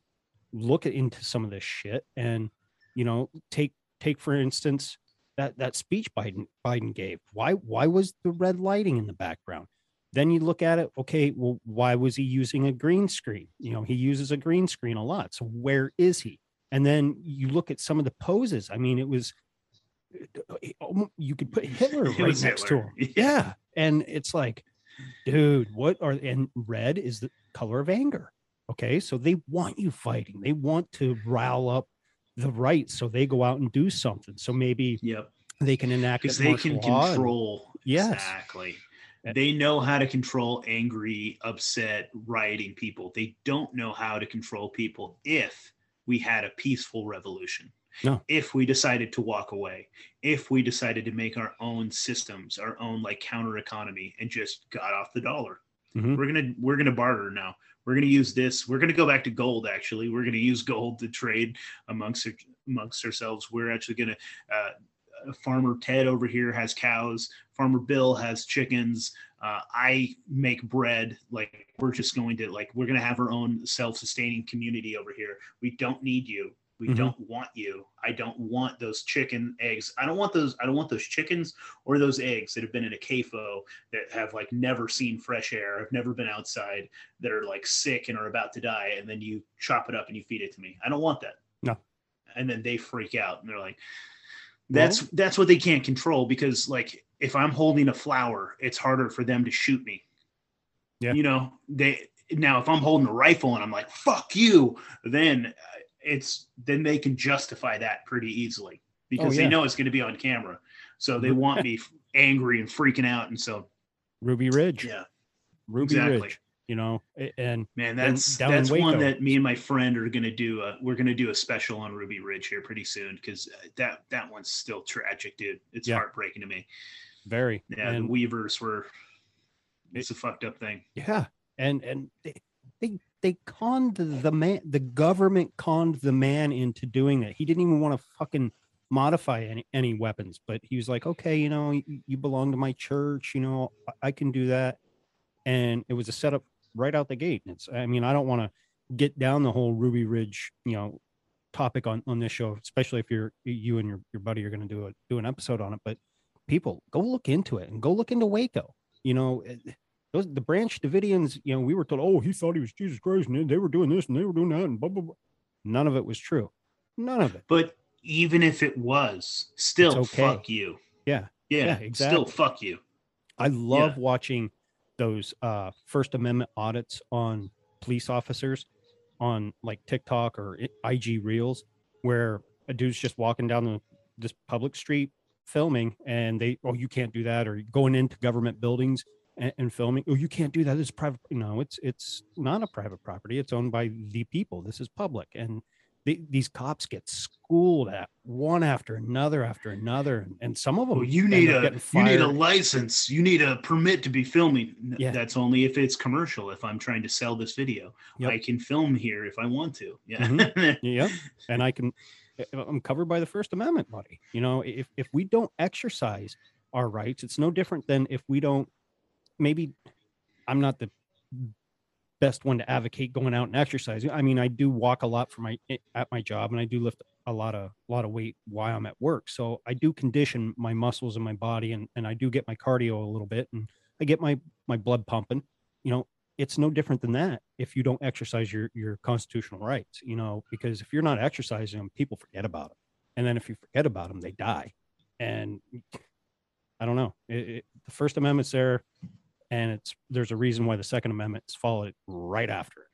look into some of this shit and, you know, take, take for instance, that, that speech Biden, Biden gave. Why, why was the red lighting in the background? Then you look at it. Okay. Well, why was he using a green screen? You know, he uses a green screen a lot. So where is he? And then you look at some of the poses. I mean, it was you could put Hitler right next to him. Yeah. Yeah. And it's like, dude, what are and red is the color of anger. Okay. So they want you fighting. They want to rile up the right. So they go out and do something. So maybe yep. they can enact Because they can law and- control Yes. exactly. They know how to control angry, upset, rioting people. They don't know how to control people if we had a peaceful revolution. No. If we decided to walk away, if we decided to make our own systems, our own like counter economy and just got off the dollar. Mhm. We're gonna we're gonna barter now. We're gonna use this. We're gonna go back to gold. Actually, we're gonna use gold to trade amongst amongst ourselves. We're actually gonna. Uh, uh, Farmer Ted over here has cows. Farmer Bill has chickens. Uh, I make bread. Like we're just going to like we're gonna have our own self-sustaining community over here. We don't need you. We Mhm. don't want you. I don't want those chicken eggs. I don't want those. I don't want those chickens or those eggs that have been in a CAFO that have like never seen fresh air, have never been outside, that are like sick and are about to die, and then you chop it up and you feed it to me. I don't want that. No. And then they freak out and they're like, that's that's what they can't control because like if I'm holding a flower, it's harder for them to shoot me. Yeah. You know, they now if I'm holding a rifle and I'm like, fuck you, then it's then they can justify that pretty easily because oh, yeah. they know it's going to be on camera. So they want me angry and freaking out. And so, Ruby Ridge, yeah, Ruby exactly. Ridge, you know, and man, that's that's one that me and my friend are going to do. A, we're going to do a special on Ruby Ridge here pretty soon because uh, that that one's still tragic, dude. It's Yeah. heartbreaking to me. very, Yeah, and the Weavers were. It's a fucked up thing. Yeah, and and they they, they conned the man. The government conned the man into doing that. He didn't even want to fucking modify any any weapons, but he was like, okay, you know, you, you belong to my church. You know, I, I can do that. And it was a setup right out the gate. It's, I mean, I don't want to get down the whole Ruby Ridge, you know, topic on on this show, especially if you're you and your your buddy are going to do a do an episode on it. But people, go look into it and go look into Waco. You know, it- those the Branch Davidians. You know, we were told, oh, he thought he was Jesus Christ, and they were doing this and they were doing that, and blah blah blah. None of it was true. None of it. But even if it was, still okay. fuck you. Yeah. Yeah, Yeah, Still exactly. fuck you. I love watching those uh, First Amendment audits on police officers on like TikTok or IG Reels, where a dude's just walking down the, this public street filming, and they, oh, you can't do that, or going into government buildings and, and filming. Oh, you can't do that. It's private. No, it's it's not a private property. It's owned by the people. This is public, and the, these cops get schooled at one after another after another, and, and some of them Well, you need a you need a license. You need a permit to be filming. Yeah. That's only if it's commercial. If I'm trying to sell this video, Yep. I can film here if I want to. Yeah. Mhm. Yep. and I can I'm covered by the First Amendment, buddy. You know, if if we don't exercise our rights, it's no different than if we don't maybe I'm not the best one to advocate going out and exercising. I mean, I do walk a lot for my eh, at my job and I do lift a lot of a lot of weight while I'm at work. So I do condition my muscles and my body and and I do get my cardio a little bit and I get my my blood pumping. You know, it's no different than that if you don't exercise your your constitutional rights, you know, because if you're not exercising them, people forget about them. And then if you forget about them, they die. And I don't know. It, it, the First Amendment's there, and it's there's a reason why the Second Amendment is followed right after.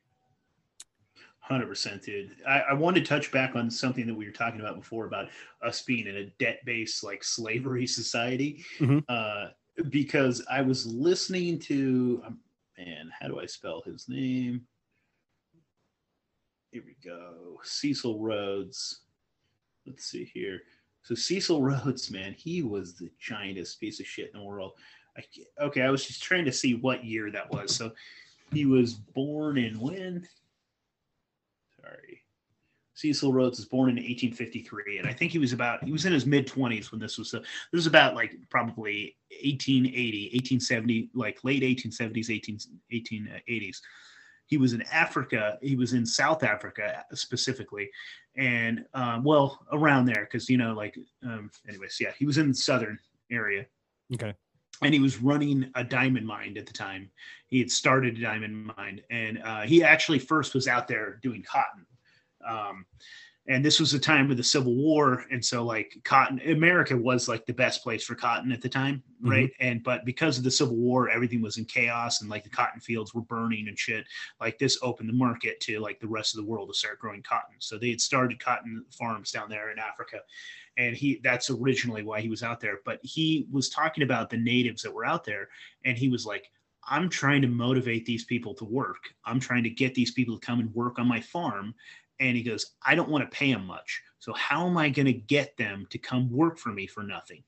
Hundred percent, dude. I, I want to touch back on something that we were talking about before about us being in a debt-based like slavery society, Mhm. uh, because I was listening to um, man, how do I spell his name? Here we go, Cecil Rhodes. Let's see here. So Cecil Rhodes, man, he was the giantest piece of shit in the world. I, okay, I was just trying to see what year that was. So he was born in when? Sorry. Cecil Rhodes was born in 1853, and I think he was about he was in his mid 20s when this was. So this was about like probably 1880, 1870, like late 1870s, 18, 1880s. He was in Africa. He was in South Africa specifically, and um, well around there because you know like um, anyways, yeah, he was in the southern area Okay. and he was running a diamond mine at the time. He had started a diamond mine, and uh, he actually first was out there doing cotton. Um, and this was the time of the Civil War, and so like cotton, America was like the best place for cotton at the time, Mhm. right? And but because of the Civil War, everything was in chaos, and like the cotton fields were burning and shit. Like this opened the market to like the rest of the world to start growing cotton. So they had started cotton farms down there in Africa, and he that's originally why he was out there but he was talking about the natives that were out there and he was like i'm trying to motivate these people to work i'm trying to get these people to come and work on my farm and he goes i don't want to pay them much. So how am i going to get them to come work for me for nothing?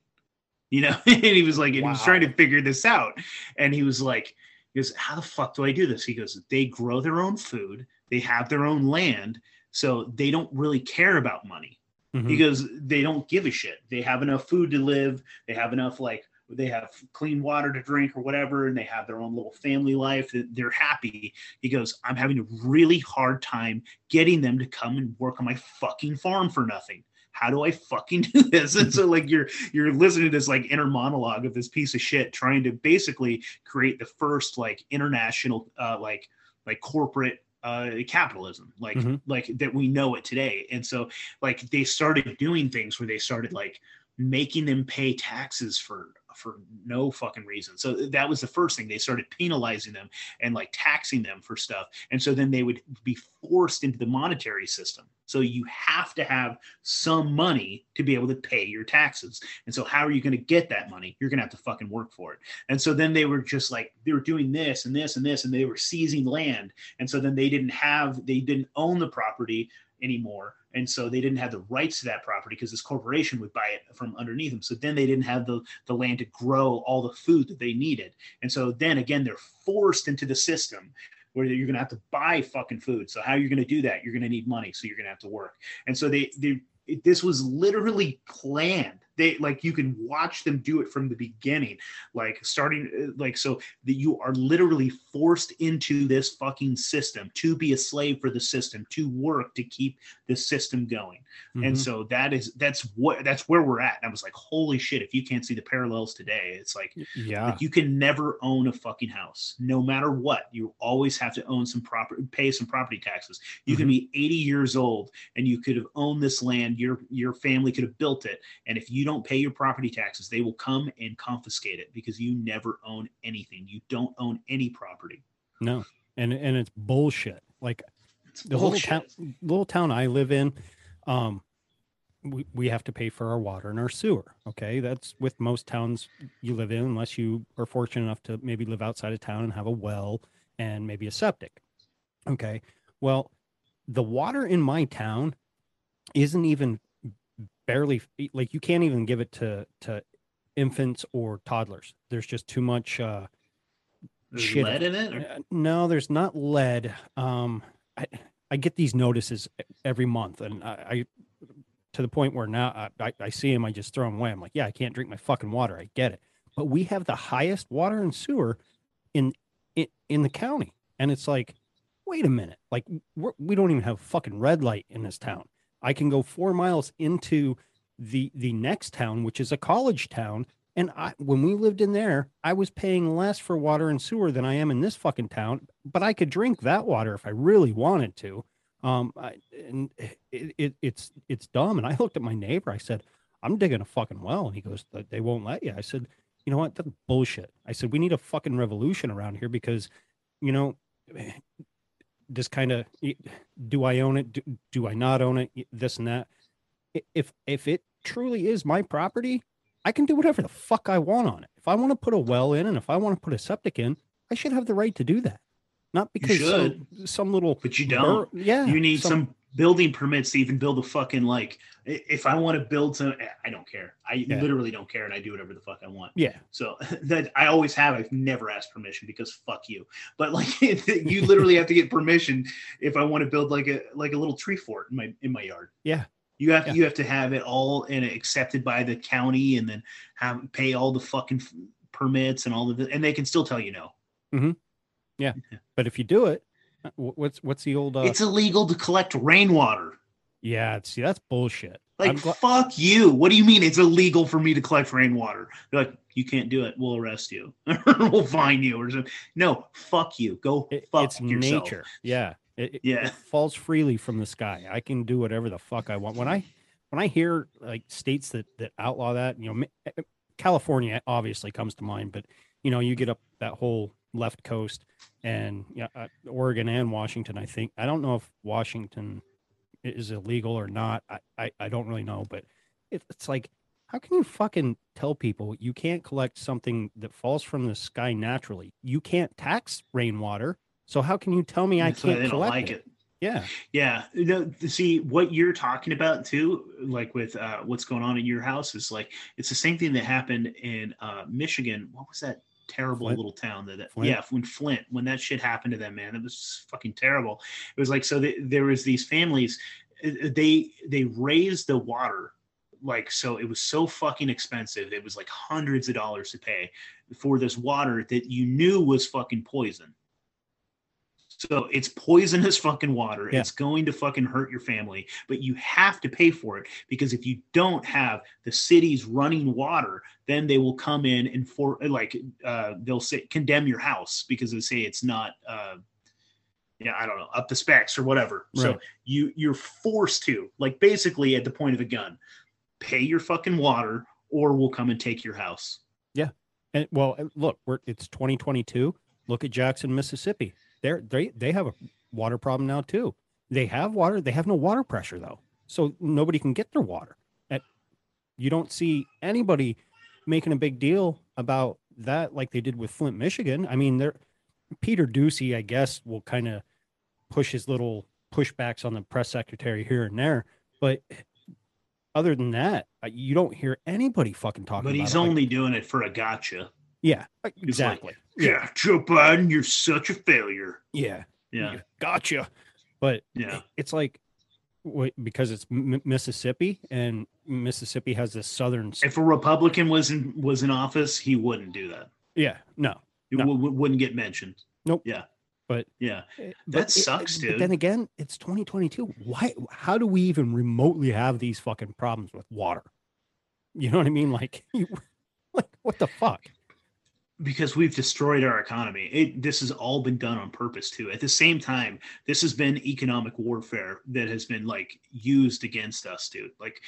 You know and he was like and he was trying to figure this out. And he was like he goes how the fuck do i do this? He goes they grow their own food. They have their own land. So they don't really care about money. Mhm. because they don't give a shit. They have enough food to live. They have enough like they have clean water to drink or whatever, and they have their own little family life. They're happy. He goes, I'm having a really hard time getting them to come and work on my fucking farm for nothing. How do I fucking do this? And so like you're you're listening to this like inner monologue of this piece of shit trying to basically create the first like international uh like like corporate uh capitalism like Mhm. like that we know it today and so like they started doing things where they started like making them pay taxes for for no fucking reason. So that was the first thing. They started penalizing them and like taxing them for stuff. And so then they would be forced into the monetary system. So you have to have some money to be able to pay your taxes. And so how are you going to get that money? You're going to have to fucking work for it. And so then they were just like they were doing this and this and this and they were seizing land. And so then they didn't have they didn't own the property anymore. And so they didn't have the rights to that property because this corporation would buy it from underneath them. So then they didn't have the the land to grow all the food that they needed. And so then again they're forced into the system where you're going to have to buy fucking food. So how are you're going to do that? You're going to need money so you're going to have to work. And so they they this was literally planned they like you can watch them do it from the beginning like starting uh, like so that you are literally forced into this fucking system to be a slave for the system to work to keep the system going and Mhm. so that is that's what that's where we're at and i was like holy shit if you can't see the parallels today it's like yeah. like you can never own a fucking house, no matter what. You always have to own some property, pay some property taxes. You can be 80 years old and you could have owned this land. Your your family could have built it, and if you don't pay your property taxes, they will come and confiscate it because you never own anything. You don't own any property. No. And and it's bullshit. Like It's the bullshit. town little town I live in, um, we, we have to pay for our water and our sewer. Okay. That's with most towns you live in, unless you are fortunate enough to maybe live outside of town and have a well and maybe a septic. Okay. Well, the water in my town isn't even barely like you can't even give it to to infants or toddlers. There's just too much uh shit. lead in it. or- Uh, No, there's not lead. Um, I I get these notices every month, and I, I to the point where now I, I, see them, I just throw them away. I'm like, yeah, I can't drink my fucking water. I get it, but we have the highest water and sewer in in, in the county, and it's like, wait a minute, like we're, we don't even have fucking red light in this town. I can go four miles into the the next town, which is a college town, and I, when we lived in there, I was paying less for water and sewer than I am in this fucking town, but I could drink that water if I really wanted to. Um, I, and it, it, it's it's dumb. And I looked at my neighbor. I said, "I'm digging a fucking well," and he goes, "They- "They won't let you." I said, "You know what? That's bullshit." I said, "We need a fucking revolution around here because, you know." This kind of do I own it? Do, do I not own it? This and that. If if it truly is my property, I can do whatever the fuck I want on it. If I want to put a well in and if I want to put a septic in, I should have the right to do that. Not because some, some little But you don't. bur- yeah, you need some, building permits to even build a fucking like. If I want to build some, eh, I don't care. I Yeah. literally don't care, and I do whatever the fuck I want. yeah, So that I always have. I've never asked permission because fuck you. But like, you literally have to get permission if I want to build like a like a little tree fort in my in my yard. Yeah. You have Yeah. you have to have it all and accepted by the county, and then have pay all the fucking permits and all of it, and they can still tell you no. Mm-hmm. but if you do it, uh, what's what's the old? Uh, it's illegal to collect rainwater. yeah, see, that's bullshit. Like I'm fuck you. What do you mean it's illegal for me to collect rainwater? They're like, you can't do it. We'll arrest you. we'll fine you or something. No, fuck you. Go it- fuck it's yourself. nature. Yeah, it, Yeah. it falls freely from the sky. I can do whatever the fuck I want. When I when I hear like states that that outlaw that, you know, eh, California obviously comes to mind, but you know, you get up that whole left coast and yeah, uh, Oregon and Washington. I think I don't know if Washington is illegal or not. I I, I don't really know, but it, it's like. How can you fucking tell people you can't collect something that falls from the sky naturally? You can't tax rainwater. So how can you tell me I That's why can't collect like it? it. Yeah. Yeah. No, see what you're talking about too, like with uh, what's going on in your house is like it's the same thing that happened in uh, Michigan. What was that terrible Flint? little town that, that Flint? yeah, when Flint, when that shit happened to them, man, it was fucking terrible. It was like so th- there was these families, they they raised the water like so it was so fucking expensive it was like hundreds of dollars to pay for this water that you knew was fucking poison so it's poisonous fucking water Yeah. it's going to fucking hurt your family but you have to pay for it because if you don't have the city's running water then they will come in and for like uh they'll say condemn your house because they say it's not uh yeah, I don't know, up the specs or whatever. So you you're forced to, like basically at the point of a gun, pay your fucking water or we'll come and take your house. Yeah. And well, look, we're it's 2022. Look at Jackson, Mississippi. They're they they have a water problem now too. They have water. They have no water pressure though, so nobody can get their water. And you don't see anybody making a big deal about that like they did with Flint, Michigan. I mean, they're Peter Doocy, I guess, will kind of push his little pushbacks on the press secretary here and there, but other than that, uh, you don't hear anybody fucking talking. But about he's it. Like, only doing it for a gotcha. yeah, He's like, exactly. Yeah, Joe Biden, you're such a failure. Yeah. Yeah. Gotcha. But Yeah. it's like wait, because it's M- Mississippi and Mississippi has this southern. If a Republican was in was in office, he wouldn't do that. Yeah. No. He No. w- wouldn't get mentioned. Nope. Yeah. But Yeah. eh, That but it- sucks, But dude. then again, it's 2022. Why? How do we even remotely have these fucking problems with water? You know what I mean? Like, you, like what the fuck? Because we've destroyed our economy. It, this has all been done on purpose too. At the same time, this has been economic warfare that has been like used against us, dude. Like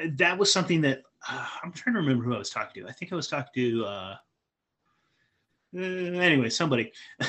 uh, that was something that uh, I'm trying to remember who I was talking to. I think I was talking to uh, anyway, somebody, I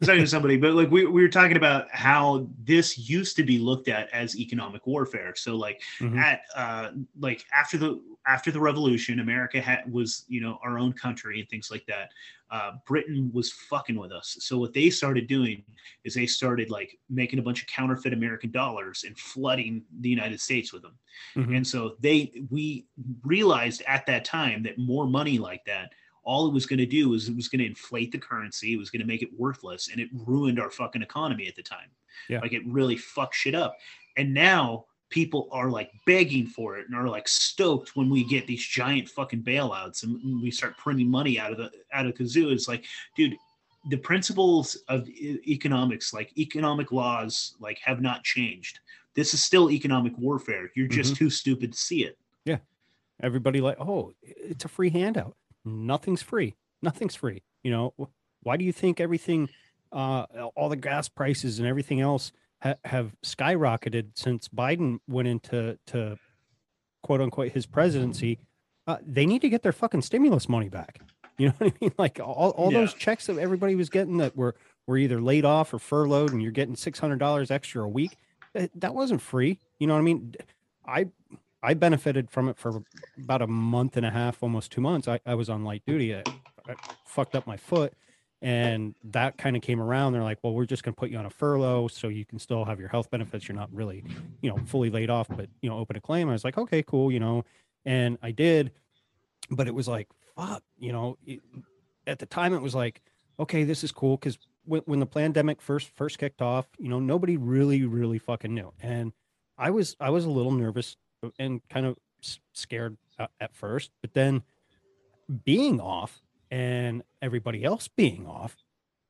was talking to somebody, but like we, we were talking about how this used to be looked at as economic warfare. So like Mhm. at uh, like after the after the revolution, America had was you know our own country and things like that. Uh, Britain was fucking with us. So what they started doing is they started like making a bunch of counterfeit American dollars and flooding the United States with them. Mhm. And so they we realized at that time that more money like that all it was going to do was it was going to inflate the currency. It was going to make it worthless, and it ruined our fucking economy at the time. Yeah. Like it really fucked shit up. And now people are like begging for it and are like stoked when we get these giant fucking bailouts and we start printing money out of the out of kazoo. It's like, dude, the principles of economics, like economic laws, like have not changed. This is still economic warfare. You're just mm-hmm. too stupid to see it. Yeah. Everybody like oh it's a free handout nothing's free. Nothing's free. You know why do you think everything uh all the gas prices and everything else ha- have skyrocketed since biden went into to quote unquote his presidency? Uh, they need to get their fucking stimulus money back. You know what i mean? Like all, all those checks that everybody was getting that were were either laid off or furloughed and you're getting $600 extra a week that, that wasn't free. You know what i mean? I I benefited from it for about a month and a half, almost two months. I, I was on light duty. I, I fucked up my foot, and that kind of came around. They're like, "Well, we're just going to put you on a furlough, so you can still have your health benefits. You're not really, you know, fully laid off, but you know, open a claim." I was like, "Okay, cool," you know, and I did, but it was like, "Fuck," you know. It, at the time, it was like, "Okay, this is cool," because when, when the pandemic first first kicked off, you know, nobody really, really fucking knew, and I was I was a little nervous and kind of scared uh, at first, but then being off and everybody else being off,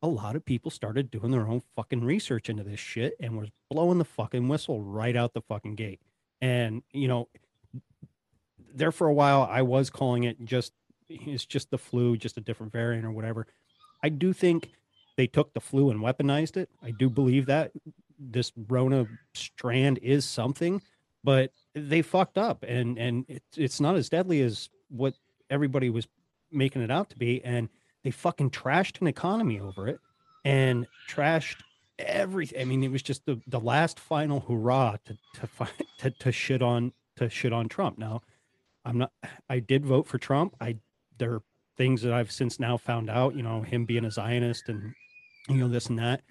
a lot of people started doing their own fucking research into this shit and was blowing the fucking whistle right out the fucking gate. And you know, there for a while, I was calling it just it's just the flu, just a different variant or whatever. I do think they took the flu and weaponized it. I do believe that this Rona strand is something, but they fucked up and and it's it's not as deadly as what everybody was making it out to be and they fucking trashed an economy over it and trashed everything i mean it was just the the last final hurrah to to fi- to, to shit on to shit on trump. Now i'm not i did vote for trump. I there are things that i've since now found out you know him being a zionist and you know this and that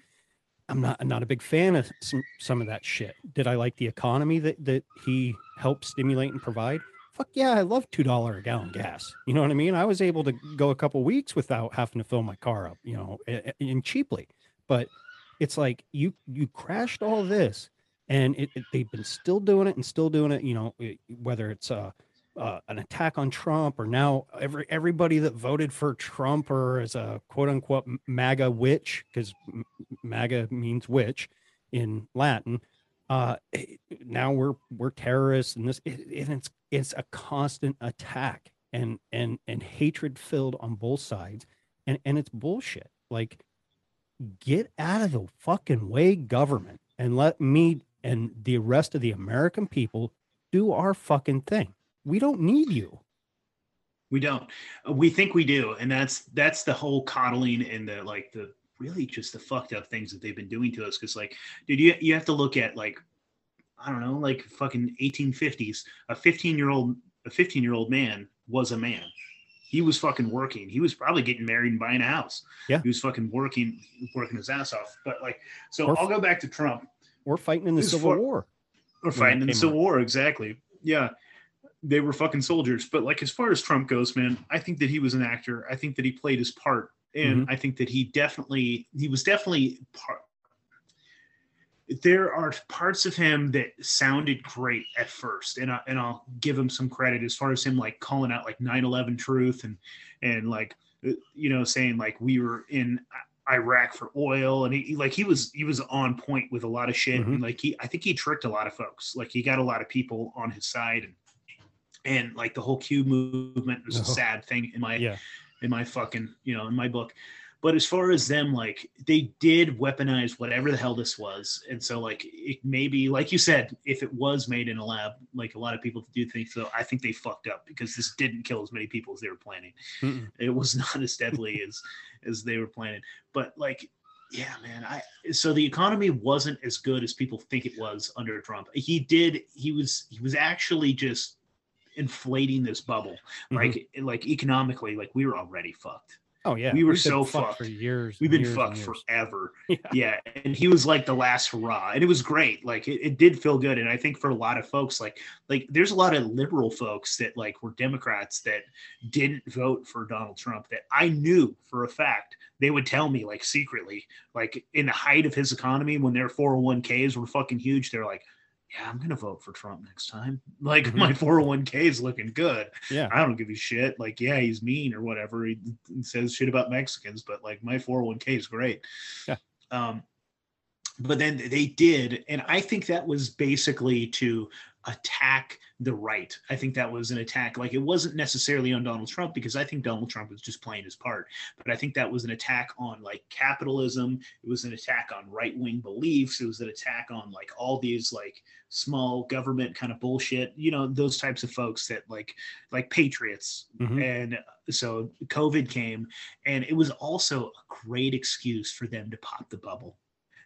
I'm not I'm not a big fan of some some of that shit. Did I like the economy that that he helped stimulate and provide? Fuck yeah, I love two dollar a gallon gas. You know what I mean? I was able to go a couple weeks without having to fill my car up, you know, a- a- and cheaply. But it's like you you crashed all this, and it, it- they've been still doing it and still doing it. You know, whether it's uh, uh, an attack on Trump or now every everybody that voted for Trump or as a quote unquote MAGA witch because MAGA means witch in Latin. Uh, eh, now we're we're terrorists, and this it, it- it's it's a constant attack and and and hatred filled on both sides, and and it's bullshit. Like, get out of the fucking way, government, and let me and the rest of the American people do our fucking thing. We don't need you. We don't. Uh, We think we do, and that's that's the whole coddling and the like the really just the fucked up things that they've been doing to us. Because like, dude, you you have to look at like I don't know, like fucking 1850s. A 15 year old a 15 year old man was a man. He was fucking working. He was probably getting married and buying a house. Yeah. he was fucking working working his ass off. But like, so Or- I'll go back to Trump. We're fighting in the Civil for- War. Or fighting in the Civil out. War, exactly. Yeah. They were fucking soldiers. But like as far as Trump goes, man, I think that he was an actor. I think that he played his part. And Mm-hmm. I think that he definitely he was definitely part there are parts of him that sounded great at first and, I, and i'll give him some credit as far as him like calling out like 9-11 truth and and like you know saying like we were in iraq for oil and he like he was he was on point with a lot of shit Mhm. and like he i think he tricked a lot of folks like he got a lot of people on his side and and like the whole q movement was a Oh. sad thing in my Yeah. in my fucking you know in my book but as far as them, like they did weaponize whatever the hell this was, and so like it maybe, like you said, if it was made in a lab, like a lot of people do think so. I think they fucked up because this didn't kill as many people as they were planning. Mm-mm. It was not as deadly as as they were planning. But like, yeah, man, I so the economy wasn't as good as people think it was under Trump. He did. He was. He was actually just inflating this bubble, mm-hmm. like like economically, like we were already fucked. Oh yeah, We were so fucked fucked. for years. We've been years fucked forever. Yeah. Yeah, and he was like the last hurrah, and it was great. Like it, it did feel good, and I think for a lot of folks, like like there's a lot of liberal folks that like were Democrats that didn't vote for Donald Trump. That I knew for a fact they would tell me like secretly, like in the height of his economy when their 401ks were fucking huge, they're like. Yeah, I'm gonna vote for Trump next time. Like Mhm. my 401k is looking good. Yeah, I don't give a shit. Like, yeah, he's mean or whatever. He, he says shit about Mexicans, but like my 401k is great. Yeah. Um, but then they did, and I think that was basically to attack the right. I think that was an attack. Like it wasn't necessarily on Donald Trump because I think Donald Trump was just playing his part. But I think that was an attack on like capitalism. It was an attack on right wing beliefs. It was an attack on like all these like small government kind of bullshit. You know, those types of folks that like like patriots. Mhm. And so COVID came, and it was also a great excuse for them to pop the bubble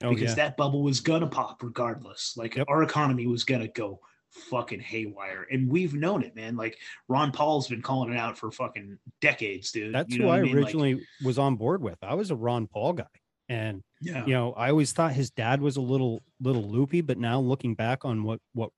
oh because yeah. that bubble was gonna pop regardless. Like Yep. our economy was gonna go fucking haywire, and we've known it, man. Like Ron Paul's been calling it out for fucking decades, dude. That's You know who what I mean? Like, originally was on board with. I was a Ron Paul guy, and yeah, you know, I always thought his dad was a little little loopy, but now looking back on what what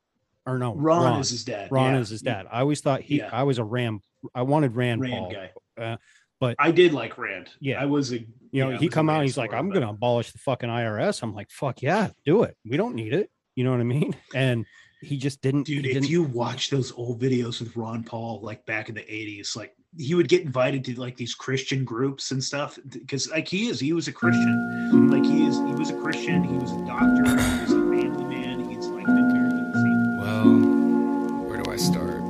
or no, Ron, Ron, is his dad. Ron yeah. is his dad. I always thought he. Yeah. I was a Ram. I wanted Rand, Rand Paul. guy. uh, but I did like Rand. Yeah. I was a. you know, yeah, he come out. And He's like, I'm to abolish the fucking IRS. I'm like, fuck yeah, do it. We don't need it. You know what I mean? And he just didn't. Dude, he if didn't, you watch those old videos with Ron Paul, like back in the 80s, like he would get invited to like these Christian groups and stuff because like he is, he was a Christian. Like he is, he was a Christian, he was a doctor, he was a family man, he's like been married to the same. Well, where do I start?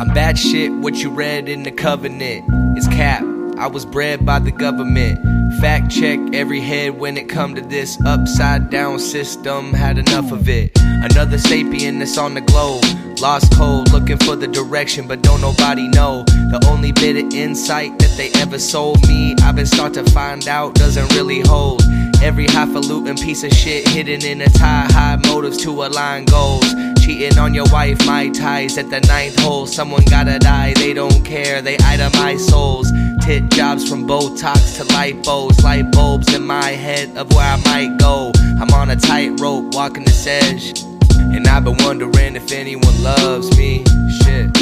I'm bad shit, what you read in the covenant is cap. I was bred by the government. Fact check every head when it come to this upside down system. Had enough of it. Another sapien that's on the globe. Lost cold, looking for the direction, but don't nobody know. The only bit of insight that they ever sold me, I've been start to find out doesn't really hold. Every highfalutin piece of shit hidden in a tie, high motives to align goals. Cheating on your wife, my ties at the ninth hole. Someone gotta die, they don't care, they itemize souls. Tit jobs from Botox to lipos, light bulbs in my head of where I might go. I'm on a tightrope walking this edge, and I've been wondering if anyone loves me. Shit.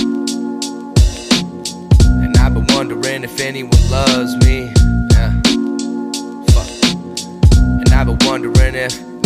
And I've been wondering if anyone loves me. Yeah. Fuck. And I've been wondering if,